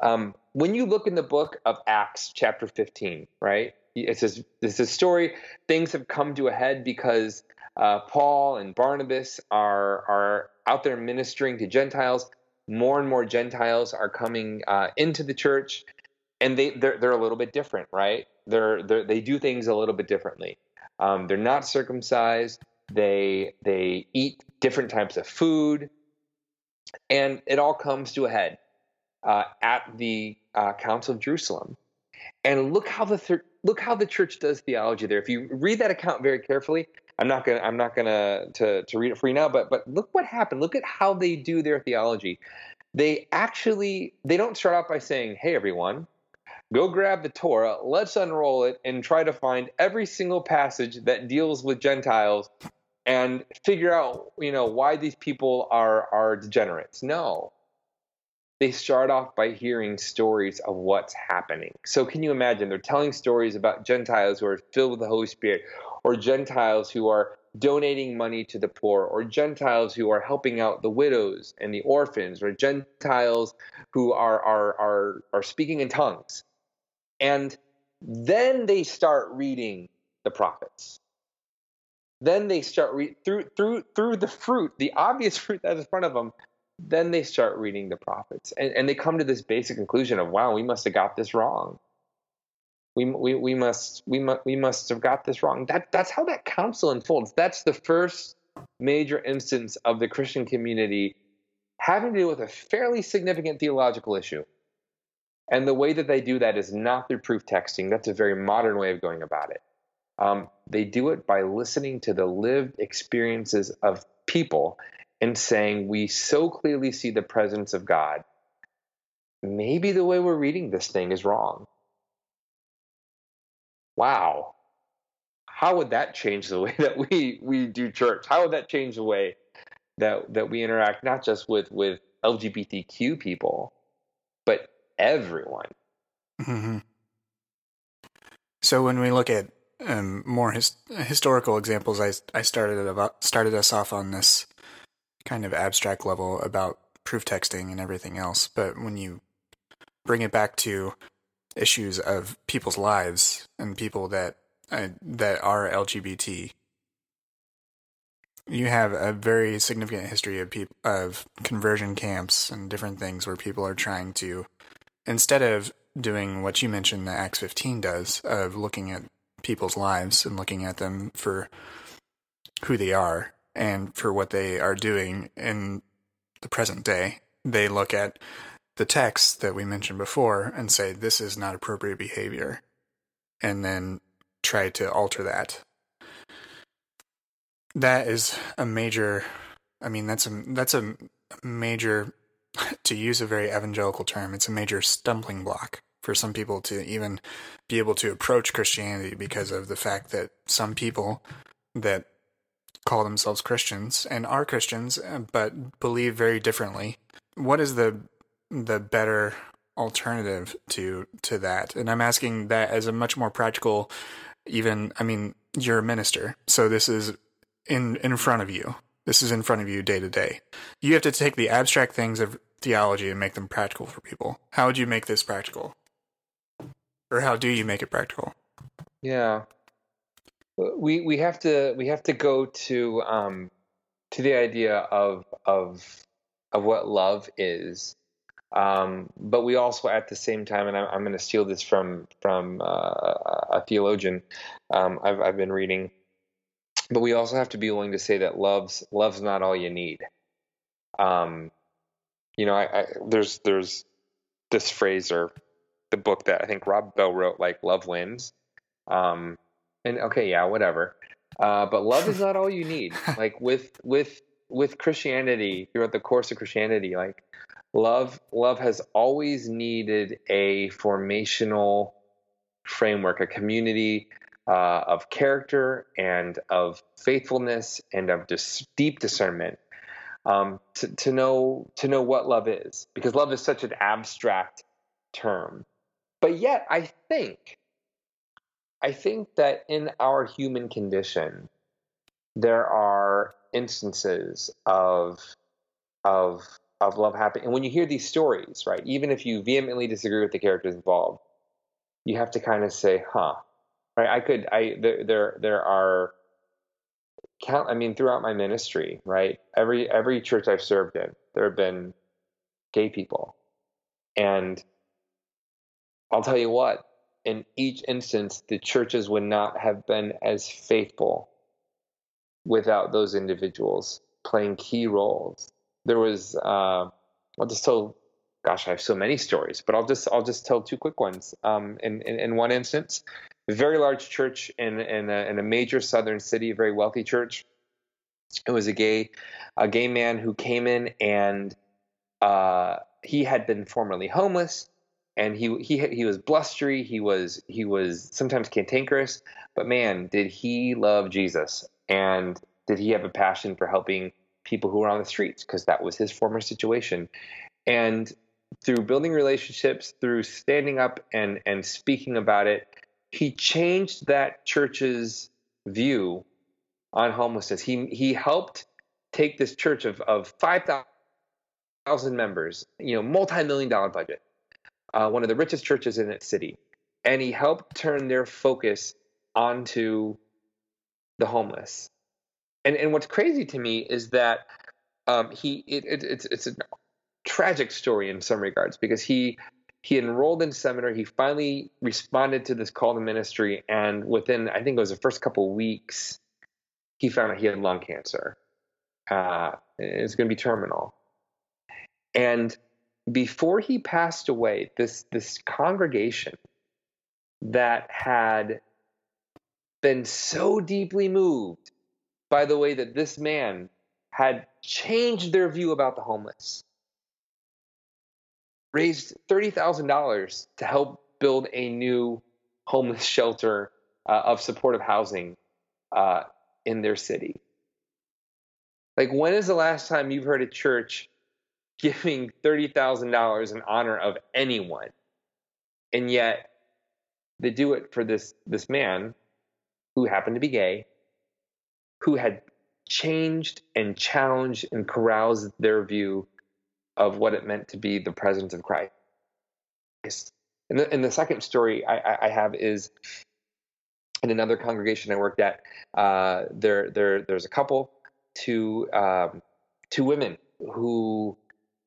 Um, when you look in the book of Acts, chapter 15, right? It says this is a story. Things have come to a head because uh, Paul and Barnabas are are out there ministering to Gentiles. More and more Gentiles are coming uh, into the church, and they they're, they're a little bit different, right? They're, they're they do things a little bit differently. Um, they're not circumcised. They they eat different types of food, and it all comes to a head uh, at the uh, Council of Jerusalem. And look how the thir- look how the church does theology there. If you read that account very carefully, I'm not gonna I'm not gonna to to read it for you now, but but look what happened. Look at how they do their theology. They actually they don't start out by saying, "Hey everyone, go grab the Torah, let's unroll it and try to find every single passage that deals with Gentiles and figure out, you know, why these people are are degenerates." No they start off by hearing stories of what's happening. So, can you imagine? They're telling stories about Gentiles who are filled with the Holy Spirit, or Gentiles who are donating money to the poor, or Gentiles who are helping out the widows and the orphans, or Gentiles who are, are, are, are speaking in tongues. And then they start reading the prophets. Then they start re- through through through the fruit, the obvious fruit that's in front of them then they start reading the prophets. And, and they come to this basic conclusion of wow we must have got this wrong. We, we, we must we must we must have got this wrong. That that's how that council unfolds. That's the first major instance of the christian community having to deal with a fairly significant theological issue. And the way that they do that is not through proof texting. That's a very modern way of going about it um, they do it by listening to the lived experiences of people and saying we so clearly see the presence of God, maybe the way we're reading this thing is wrong. Wow. How would that change the way that we, we do church? How would that change the way that, that we interact not just with, with LGBTQ people, but everyone? Mm-hmm. So when we look at um, more his, historical examples, I, I started about, started us off on this kind of abstract level about proof texting and everything else. But when you bring it back to issues of people's lives and people that uh, that are LGBT, you have a very significant history of of conversion camps and different things where people are trying to instead of doing what you mentioned that Acts 15 does of looking at people's lives and looking at them for who they are and for what they are doing in the present day. They look at the text that we mentioned before and say, this is not appropriate behavior, and then try to alter that. That is a major, I mean, that's a, that's a major, to use a very evangelical term, it's a major stumbling block for some people to even be able to approach Christianity because of the fact that some people that call themselves Christians and are Christians, uh, but believe very differently. What is the the better alternative to to that? And I'm asking that as a much more practical. Even, I mean, you're a minister, so this is in in front of you. This is in front of you day to day. You have to take the abstract things of theology and make them practical for people. How would you make this practical? Or how do you make it practical? Yeah we we have to we have to go to um, to the idea of of of what love is. Um, but we also, at the same time, and I'm, I'm going to steal this from from uh, a theologian um, I've, I've been reading. But we also have to be willing to say that love's love's not all you need. Um, you know, I, I, there's there's this phrase or the book that I think Rob Bell wrote, like "Love Wins." Um, and okay, yeah, whatever. Uh, but love is not all you need. like with with with Christianity, throughout the course of Christianity, like love love has always needed a formational framework, a community uh, of character and of faithfulness and of dis- deep discernment um, to, to know to know what love is, because love is such an abstract term. But yet, I think I think that in our human condition, there are instances of of of love happening. And when you hear these stories, right, even if you vehemently disagree with the characters involved, you have to kind of say, "Huh." Right? I could. I there there there are count. I mean, throughout my ministry, right, every every church I've served in, there have been gay people, and I'll tell you what, in each instance, the churches would not have been as faithful without those individuals playing key roles. There was, uh, I'll just tell, gosh, I have so many stories, but I'll just I'll just tell two quick ones. Um, in, in, in one instance, a very large church in in a, in a major southern city, a very wealthy church. It was a gay a gay man who came in and uh, he had been formerly homeless and he he he was blustery. He was he was sometimes cantankerous, but man, did he love Jesus and did he have a passion for helping people who were on the streets because that was his former situation. And through building relationships, through standing up and and speaking about it, he changed that church's view on homelessness. He he helped take this church of of five thousand members, you know, multi million dollar budget, uh, one of the richest churches in its city, and he helped turn their focus onto the homeless. And and what's crazy to me is that um, he it, it, it's it's a tragic story in some regards because he he enrolled in seminary. He finally responded to this call to ministry, and within I think it was the first couple weeks, he found out he had lung cancer. Uh, it's going to be terminal. And before he passed away, this this congregation that had been so deeply moved by the way that this man had changed their view about the homeless raised $30,000 to help build a new homeless shelter uh, of supportive housing uh, in their city. Like, when is the last time you've heard a church giving $30,000 in honor of anyone. And yet they do it for this, this man who happened to be gay, who had changed and challenged and caroused their view of what it meant to be the presence of Christ. And the, and the second story I, I have is in another congregation I worked at. Uh, there, there, there's a couple, two, um, two women who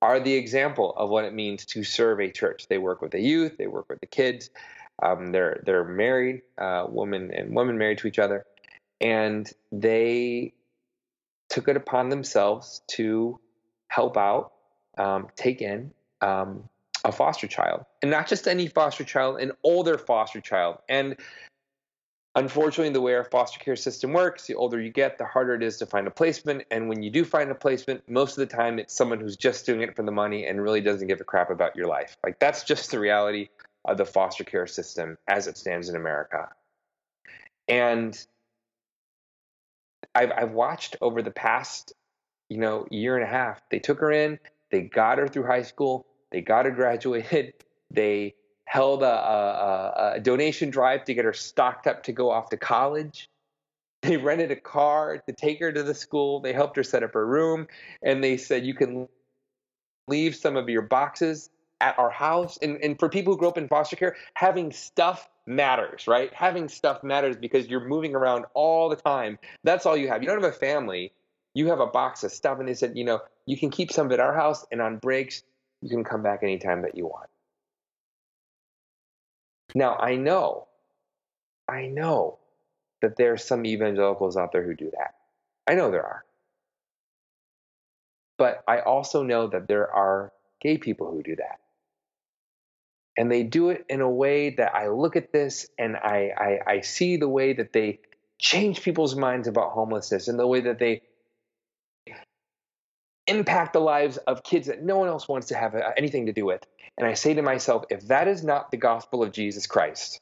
are the example of what it means to serve a church. They work with the youth, they work with the kids. Um, they're they're married, uh, woman and woman married to each other, and they took it upon themselves to help out, um, take in um, a foster child, and not just any foster child, an older foster child. And Unfortunately, the way our foster care system works, the older you get, the harder it is to find a placement. And when you do find a placement, most of the time it's someone who's just doing it for the money and really doesn't give a crap about your life. Like that's just the reality of the foster care system as it stands in America. And I've, I've watched over the past, you know, year and a half. They took her in, they got her through high school, they got her graduated, they held a, a, a, donation drive to get her stocked up to go off to college. They rented a car to take her to the school. They helped her set up her room, and they said you can leave some of your boxes at our house. And, and for people who grew up in foster care, having stuff matters, right? Having stuff matters because you're moving around all the time. That's all you have. You don't have a family. You have a box of stuff. And they said, you know, you can keep some of it at our house, and on breaks, you can come back anytime that you want. Now, I know, I know that there are some evangelicals out there who do that. I know there are. But I also know that there are gay people who do that. And they do it in a way that I look at this and I, I, I see the way that they change people's minds about homelessness and the way that they impact the lives of kids that no one else wants to have uh, anything to do with. And I say to myself, if that is not the gospel of Jesus Christ,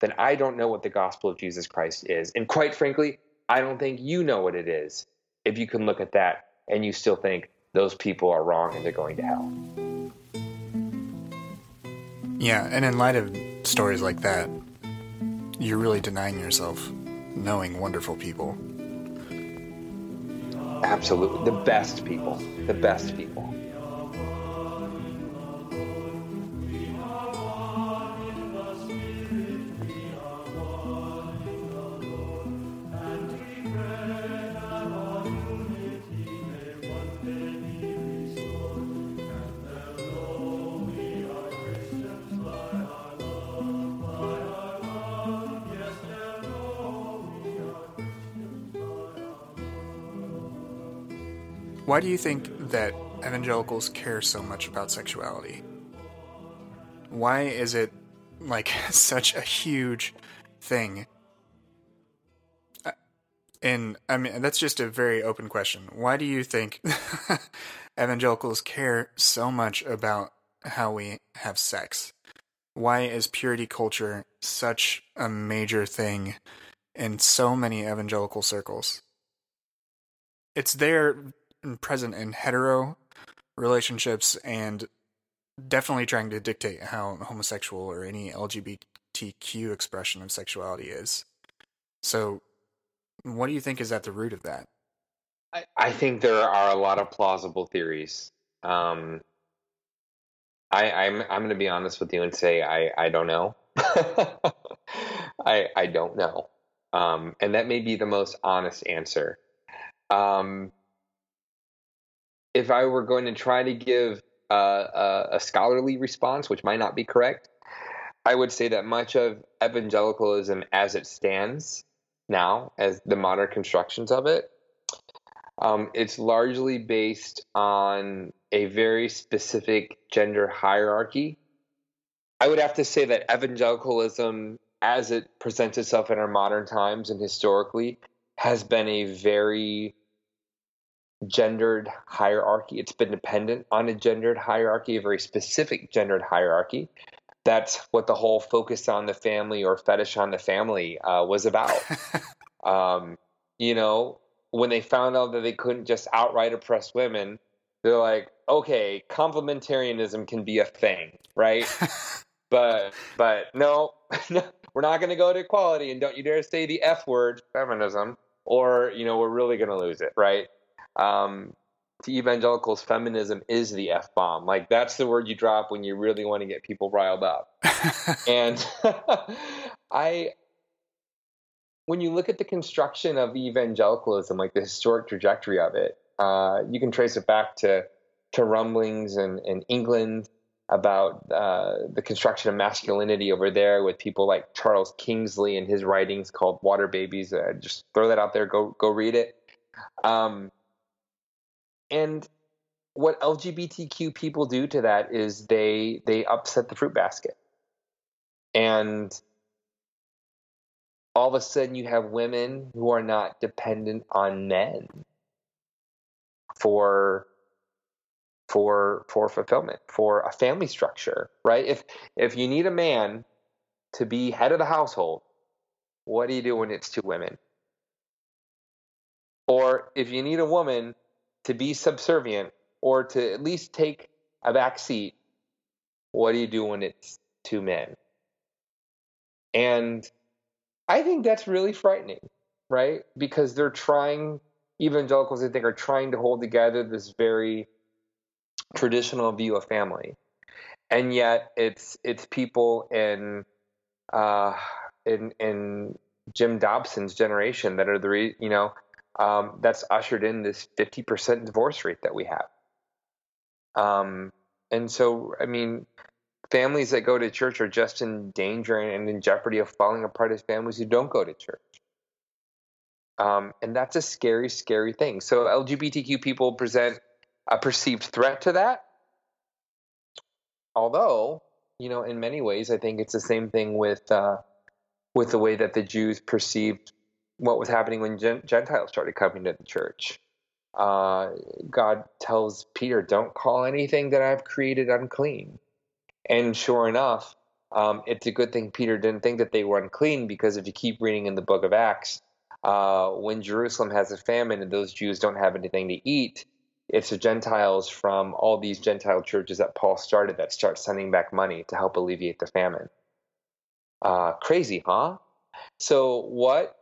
then I don't know what the gospel of Jesus Christ is. And quite frankly, I don't think you know what it is if you can look at that and you still think those people are wrong and they're going to hell. Yeah, and in light of stories like that, you're really denying yourself knowing wonderful people. Absolutely. The best people. The best people. Why do you think that evangelicals care so much about sexuality? Why is it like such a huge thing? Uh, and I mean, that's just a very open question. Why do you think evangelicals care so much about how we have sex? Why is purity culture such a major thing in so many evangelical circles? It's there present in hetero relationships and definitely trying to dictate how homosexual or any LGBTQ expression of sexuality is. So, what do you think is at the root of that? I, I think there are a lot of plausible theories. Um, I, I'm I'm going to be honest with you and say I I don't know. I I don't know, um, and that may be the most honest answer. Um, if I were going to try to give a, a, a scholarly response, which might not be correct, I would say that much of evangelicalism as it stands now, as the modern constructions of it, um, it's largely based on a very specific gender hierarchy. I would have to say that evangelicalism, as it presents itself in our modern times and historically, has been a very gendered hierarchy. It's been dependent on a gendered hierarchy, a very specific gendered hierarchy. That's what the whole focus on the family or fetish on the family uh, was about. um, you know, when they found out that they couldn't just outright oppress women, they're like, okay, complementarianism can be a thing, right? but but no, we're not going to go to equality, and don't you dare say the F word, feminism, or you know we're really going to lose it, right? Um, to evangelicals, feminism is the f bomb. Like that's the word you drop when you really want to get people riled up. and I, when you look at the construction of evangelicalism, like the historic trajectory of it, uh, you can trace it back to to rumblings in, in England about uh, the construction of masculinity over there with people like Charles Kingsley and his writings called Water Babies. Uh, just throw that out there. Go go read it. Um, and what LGBTQ people do to that is they they upset the fruit basket. And all of a sudden you have women who are not dependent on men for for for fulfillment, for a family structure, right? If if you need a man to be head of the household, what do you do when it's two women? Or if you need a woman to be subservient or to at least take a back seat, what do you do when it's two men? And I think that's really frightening, right? Because they're trying, evangelicals, I think, are trying to hold together this very traditional view of family. And yet it's it's people in uh, in in Jim Dobson's generation that are the re, you know um, that's ushered in this 50% divorce rate that we have. Um, and so, I mean, families that go to church are just in danger and in jeopardy of falling apart as families who don't go to church. Um, and that's a scary, scary thing. So, LGBTQ people present a perceived threat to that. Although, you know, in many ways, I think it's the same thing with uh, with the way that the Jews perceived what was happening when Gentiles started coming to the church. Uh, God tells Peter, Don't call anything that I've created unclean. And sure enough, um, it's a good thing Peter didn't think that they were unclean because if you keep reading in the book of Acts, uh, when Jerusalem has a famine and those Jews don't have anything to eat, it's the Gentiles from all these Gentile churches that Paul started that start sending back money to help alleviate the famine. Uh, crazy, huh? So, what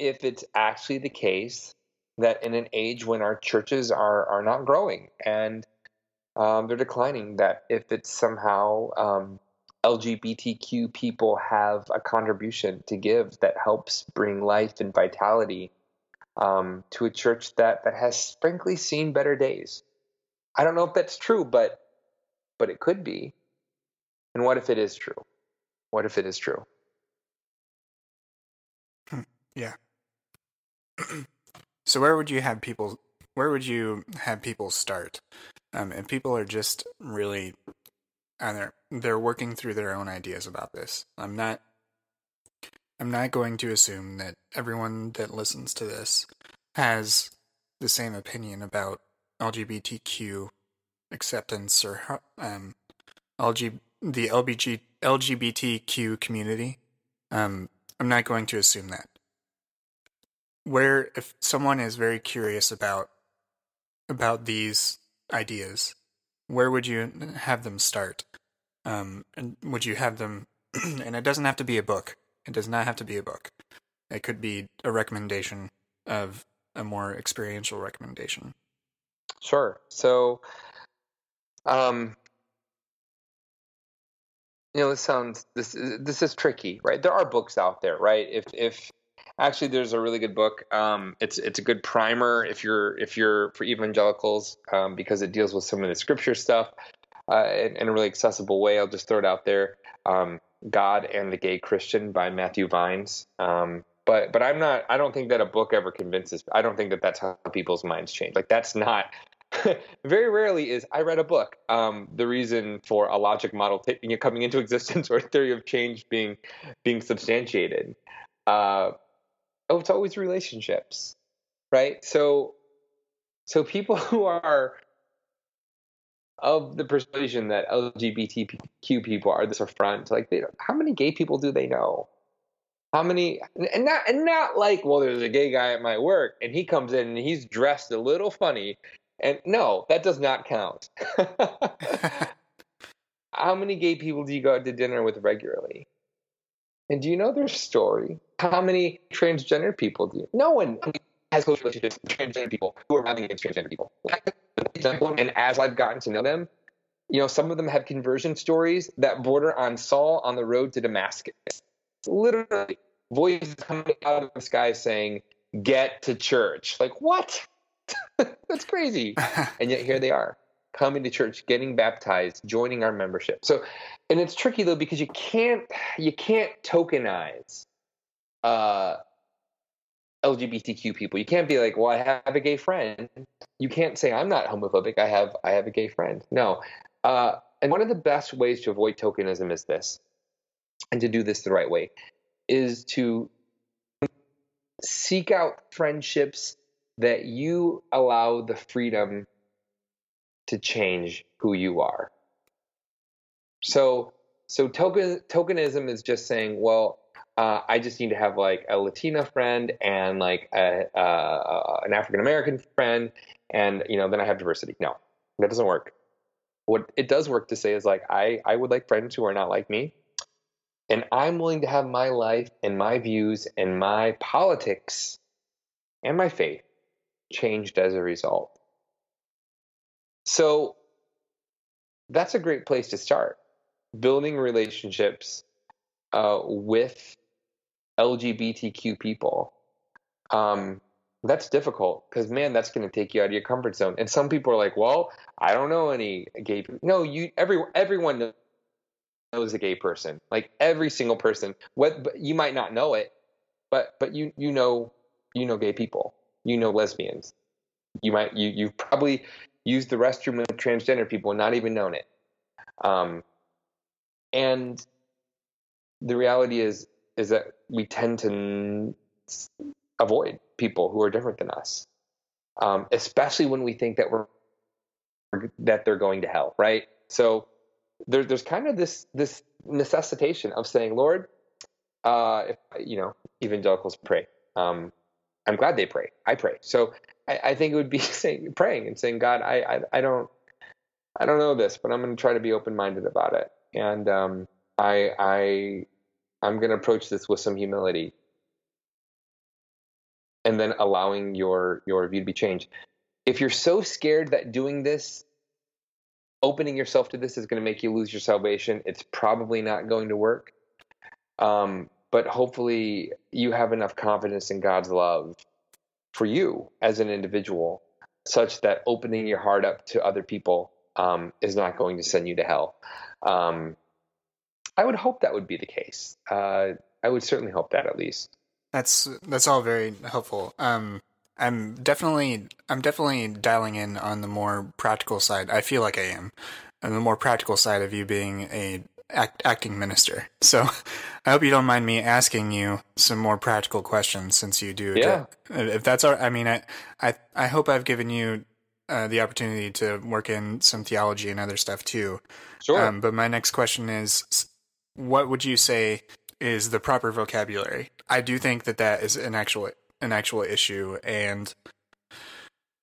if it's actually the case that in an age when our churches are are not growing and um, they're declining, that if it's somehow um, LGBTQ people have a contribution to give that helps bring life and vitality um, to a church that that has frankly seen better days. I don't know if that's true, but but it could be. And what if it is true? What if it is true? Hmm. Yeah. So where would you have people where would you have people start? Um, and people are just really, and they're they're working through their own ideas about this. I'm not. I'm not going to assume that everyone that listens to this has the same opinion about LGBTQ acceptance or um, LG, the LBG, LGBTQ community. Um, I'm not going to assume that. Where if someone is very curious about about these ideas, where would you have them start? Um, and would you have them? and it doesn't have to be a book. It does not have to be a book. It could be a recommendation of a more experiential recommendation. Sure. So, um, you know, this sounds this this is tricky, right? There are books out there, right? If if actually there's a really good book, um, it's it's a good primer if you're if you're for evangelicals um, because it deals with some of the scripture stuff uh, in, in, a really accessible way. I'll just throw it out there. Um, God and the Gay Christian by Matthew Vines. Um, but but I'm not. I don't think that a book ever convinces. I don't think that that's how people's minds change. Like that's not. very rarely is I read a book. Um, the reason for a logic model t- coming into existence or a theory of change being being substantiated. Uh, oh, it's always relationships, right? So so people who are of the persuasion that LGBTQ people are this affront. Like, they, how many gay people do they know? How many? And not and not like, well, there's a gay guy at my work, and he comes in and he's dressed a little funny, and no, that does not count. how many gay people do you go out to dinner with regularly? And do you know their story? How many transgender people do you? No one has close relationships with transgender people who are having against transgender people. And as I've gotten to know them, you know, some of them have conversion stories that border on Saul on the road to Damascus. Literally, voices coming out of the sky saying, "Get to church." Like what? That's crazy. and yet here they are, coming to church, getting baptized, joining our membership. So, and it's tricky though because you can't you can't tokenize uh, LGBTQ people. You can't be like, well, I have a gay friend. You can't say I'm not homophobic. I have I have a gay friend. No. Uh, and one of the best ways to avoid tokenism is this, and to do this the right way, is to seek out friendships that you allow the freedom to change who you are. So so token tokenism is just saying, well, uh, I just need to have like a Latina friend and like a, uh, an African American friend, and you know then I have diversity. No, that doesn't work. What it does work to say is like I I would like friends who are not like me, and I'm willing to have my life and my views and my politics and my faith changed as a result. So that's a great place to start building relationships uh, with LGBTQ people. Um, that's difficult because man, that's going to take you out of your comfort zone. And some people are like, "Well, I don't know any gay people." No, you every everyone knows a gay person. Like every single person. What you might not know it, but but you you know you know gay people. You know lesbians. You might you you've probably used the restroom with transgender people and not even known it. Um, and the reality is is that we tend to avoid people who are different than us, um, especially when we think that we're that they're going to hell, right? So there, there's kind of this this necessitation of saying, Lord, uh, if you know, evangelicals pray. Um, I'm glad they pray. I pray. So I, I think it would be saying, praying and saying, God, I, I, I don't, I don't know this, but I'm going to try to be open minded about it. And um, I, I I'm going to approach this with some humility and then allowing your your view to be changed. If you're so scared that doing this opening yourself to this is going to make you lose your salvation, it's probably not going to work. Um, but hopefully you have enough confidence in God's love for you as an individual such that opening your heart up to other people um, is not going to send you to hell. Um, I would hope that would be the case. Uh, I would certainly hope that at least. That's that's all very helpful. Um, I'm definitely I'm definitely dialing in on the more practical side. I feel like I am, on the more practical side of you being a act, acting minister. So I hope you don't mind me asking you some more practical questions since you do. Yeah. If that's all, I mean, I I I hope I've given you uh, the opportunity to work in some theology and other stuff too. Sure. Um, but my next question is, what would you say is the proper vocabulary? I do think that that is an actual an actual issue, and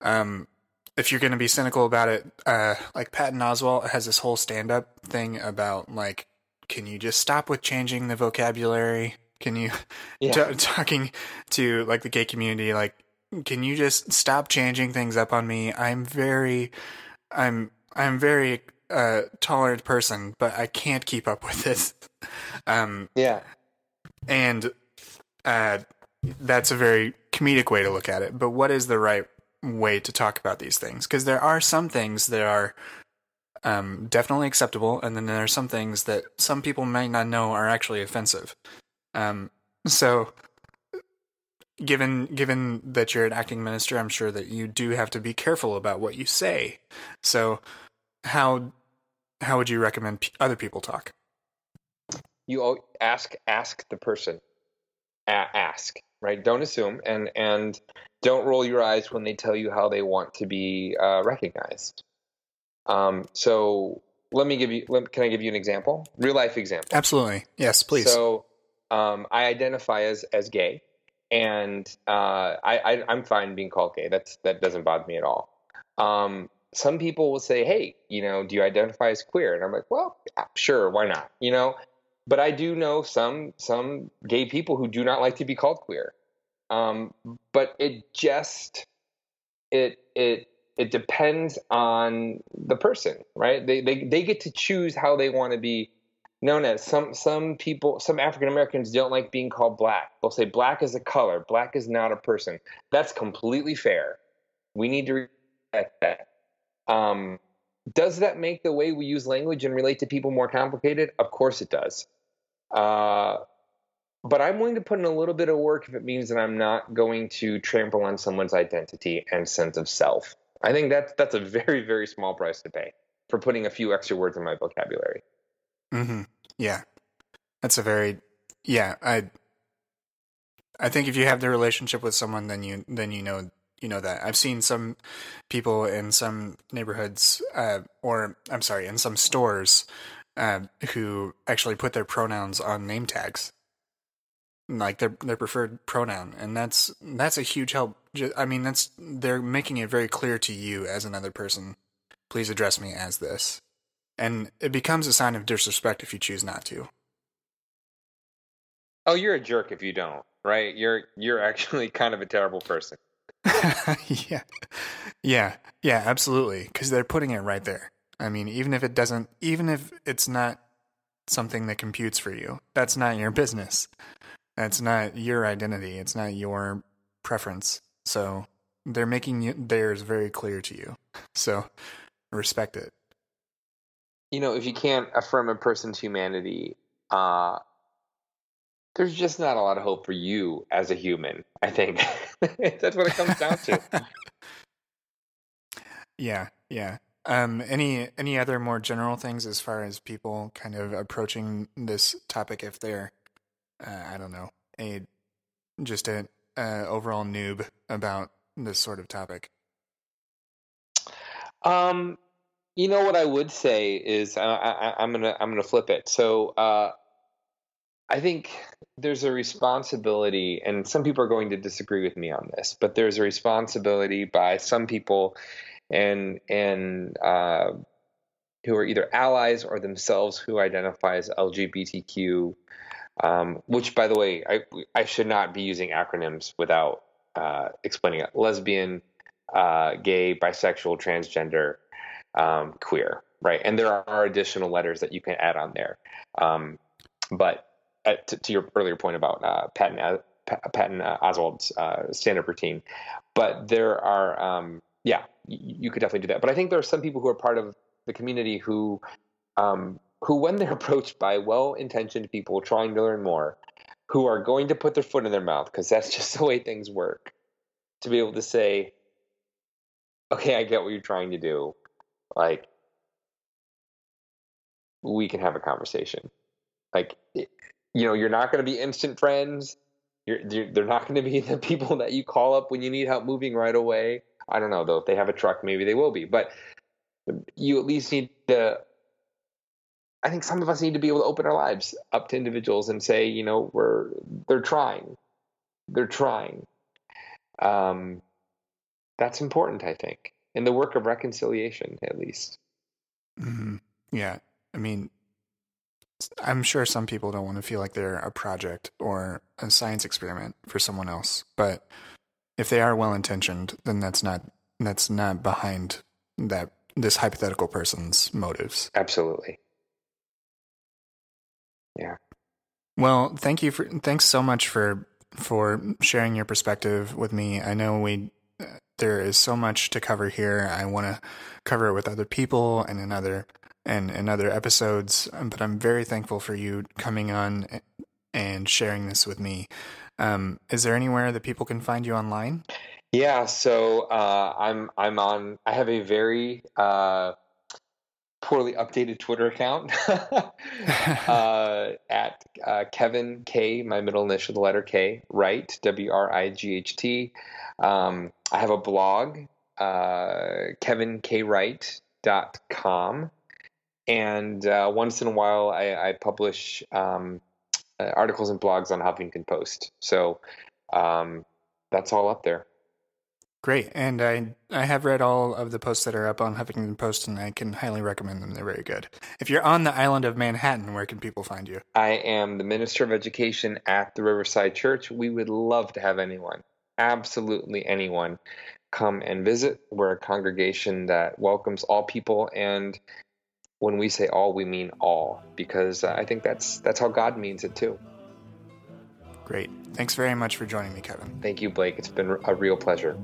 um, if you're going to be cynical about it, uh, like Patton Oswalt has this whole stand up thing about like, can you just stop with changing the vocabulary? Can you Yeah. t- talking to like the gay community? Like, can you just stop changing things up on me? I'm very, I'm I'm very uh, tolerant person, but I can't keep up with this. Um, yeah. and uh, that's a very comedic way to look at it. But what is the right way to talk about these things? Because there are some things that are um, definitely acceptable, and then there are some things that some people might not know are actually offensive. Um, so, given given that you're an acting minister, I'm sure that you do have to be careful about what you say. So, how how would you recommend p- other people talk? you ask ask the person. A- ask right? Don't assume and and don't roll your eyes when they tell you how they want to be uh, recognized. Um, so let me give you let, can i give you an example? Real life example. Absolutely, yes, please. so um, i identify as as gay and uh, I, I i'm fine being called gay. That's that doesn't bother me at all. Um, some people will say hey you know do you identify as queer and i'm like well sure why not you know but I do know some some gay people who do not like to be called queer. Um, but it just it it it depends on the person, right? They they they get to choose how they want to be known as. Some some people, some African Americans don't like being called black. They'll say black is a color, black is not a person. That's completely fair. We need to respect that. Um, does that make the way we use language and relate to people more complicated? Of course it does. Uh, but I'm willing to put in a little bit of work if it means that I'm not going to trample on someone's identity and sense of self. I think that's that's a very very small price to pay for putting a few extra words in my vocabulary. hmm Yeah, that's a very yeah. I I think if you have the relationship with someone, then you then you know you know that. I've seen some people in some neighborhoods, uh, or I'm sorry, in some stores, uh, who actually put their pronouns on name tags, like their their preferred pronoun, and that's that's a huge help. I mean, that's they're making it very clear to you as another person. Please address me as this, and it becomes a sign of disrespect if you choose not to. Oh, you're a jerk if you don't, right? You're you're actually kind of a terrible person. yeah, yeah, yeah, absolutely. Because they're putting it right there. I mean, even if it doesn't, even if it's not something that computes for you, that's not your business. That's not your identity. It's not your preference. So they're making theirs very clear to you. So respect it. You know, if you can't affirm a person's humanity, uh, there's just not a lot of hope for you as a human. I think that's what it comes down to. Yeah, yeah. Um, any any other more general things as far as people kind of approaching this topic if they're, uh, I don't know, a just a uh, overall noob about this sort of topic. Um, you know what I would say is I, I, I'm gonna I'm gonna flip it. So uh, I think there's a responsibility, and some people are going to disagree with me on this, but there's a responsibility by some people and and uh, who are either allies or themselves who identify as LGBTQ. Um, which, by the way, I I should not be using acronyms without uh, explaining it. Lesbian, uh, gay, bisexual, transgender, um, queer, right? And there are additional letters that you can add on there. Um, but uh, to, to, your earlier point about uh, Patton, uh, Patton uh, Oswalt's uh, stand-up routine, but there are, um, yeah, you, could definitely do that. But I think there are some people who are part of the community who, um, who when they're approached by well-intentioned people trying to learn more, who are going to put their foot in their mouth because that's just the way things work to be able to say, okay, I get what you're trying to do. Like, we can have a conversation. Like, you know, you're not going to be instant friends. You're, you're, they're not going to be the people that you call up when you need help moving right away. I don't know though. If they have a truck, maybe they will be. But you at least need to. I think some of us need to be able to open our lives up to individuals and say, you know, we're they're trying, they're trying. Um, that's important, I think, in the work of reconciliation, at least. Mm-hmm. Yeah, I mean, I'm sure some people don't want to feel like they're a project or a science experiment for someone else, but if they are well intentioned, then that's not that's not behind that this hypothetical person's motives. Absolutely. Yeah. Well, thank you for thanks so much for for sharing your perspective with me. I know we uh, there is so much to cover here. I want to cover it with other people and in other and other episodes, but I'm very thankful for you coming on and sharing this with me. Um, is there anywhere that people can find you online? Yeah, so uh, I'm I'm on. I have a very uh, poorly updated Twitter account uh, at uh, Kevin K, my middle initial, the letter K, Wright, W R I G H T. Um, I have a blog, uh, kevinkwright.com. And uh, once in a while, I, I publish um, uh, articles and blogs on Huffington Post. So um, that's all up there. Great, and I I have read all of the posts that are up on Huffington Post, and I can highly recommend them. They're very good. If you're on the island of Manhattan, where can people find you? I am the minister of education at the Riverside Church. We would love to have anyone, absolutely anyone, come and visit. We're a congregation that welcomes all people, and when we say all, we mean all, because uh, I think that's that's how God means it too. Great. Thanks very much for joining me, Kevin. Thank you, Blake. It's been a real pleasure.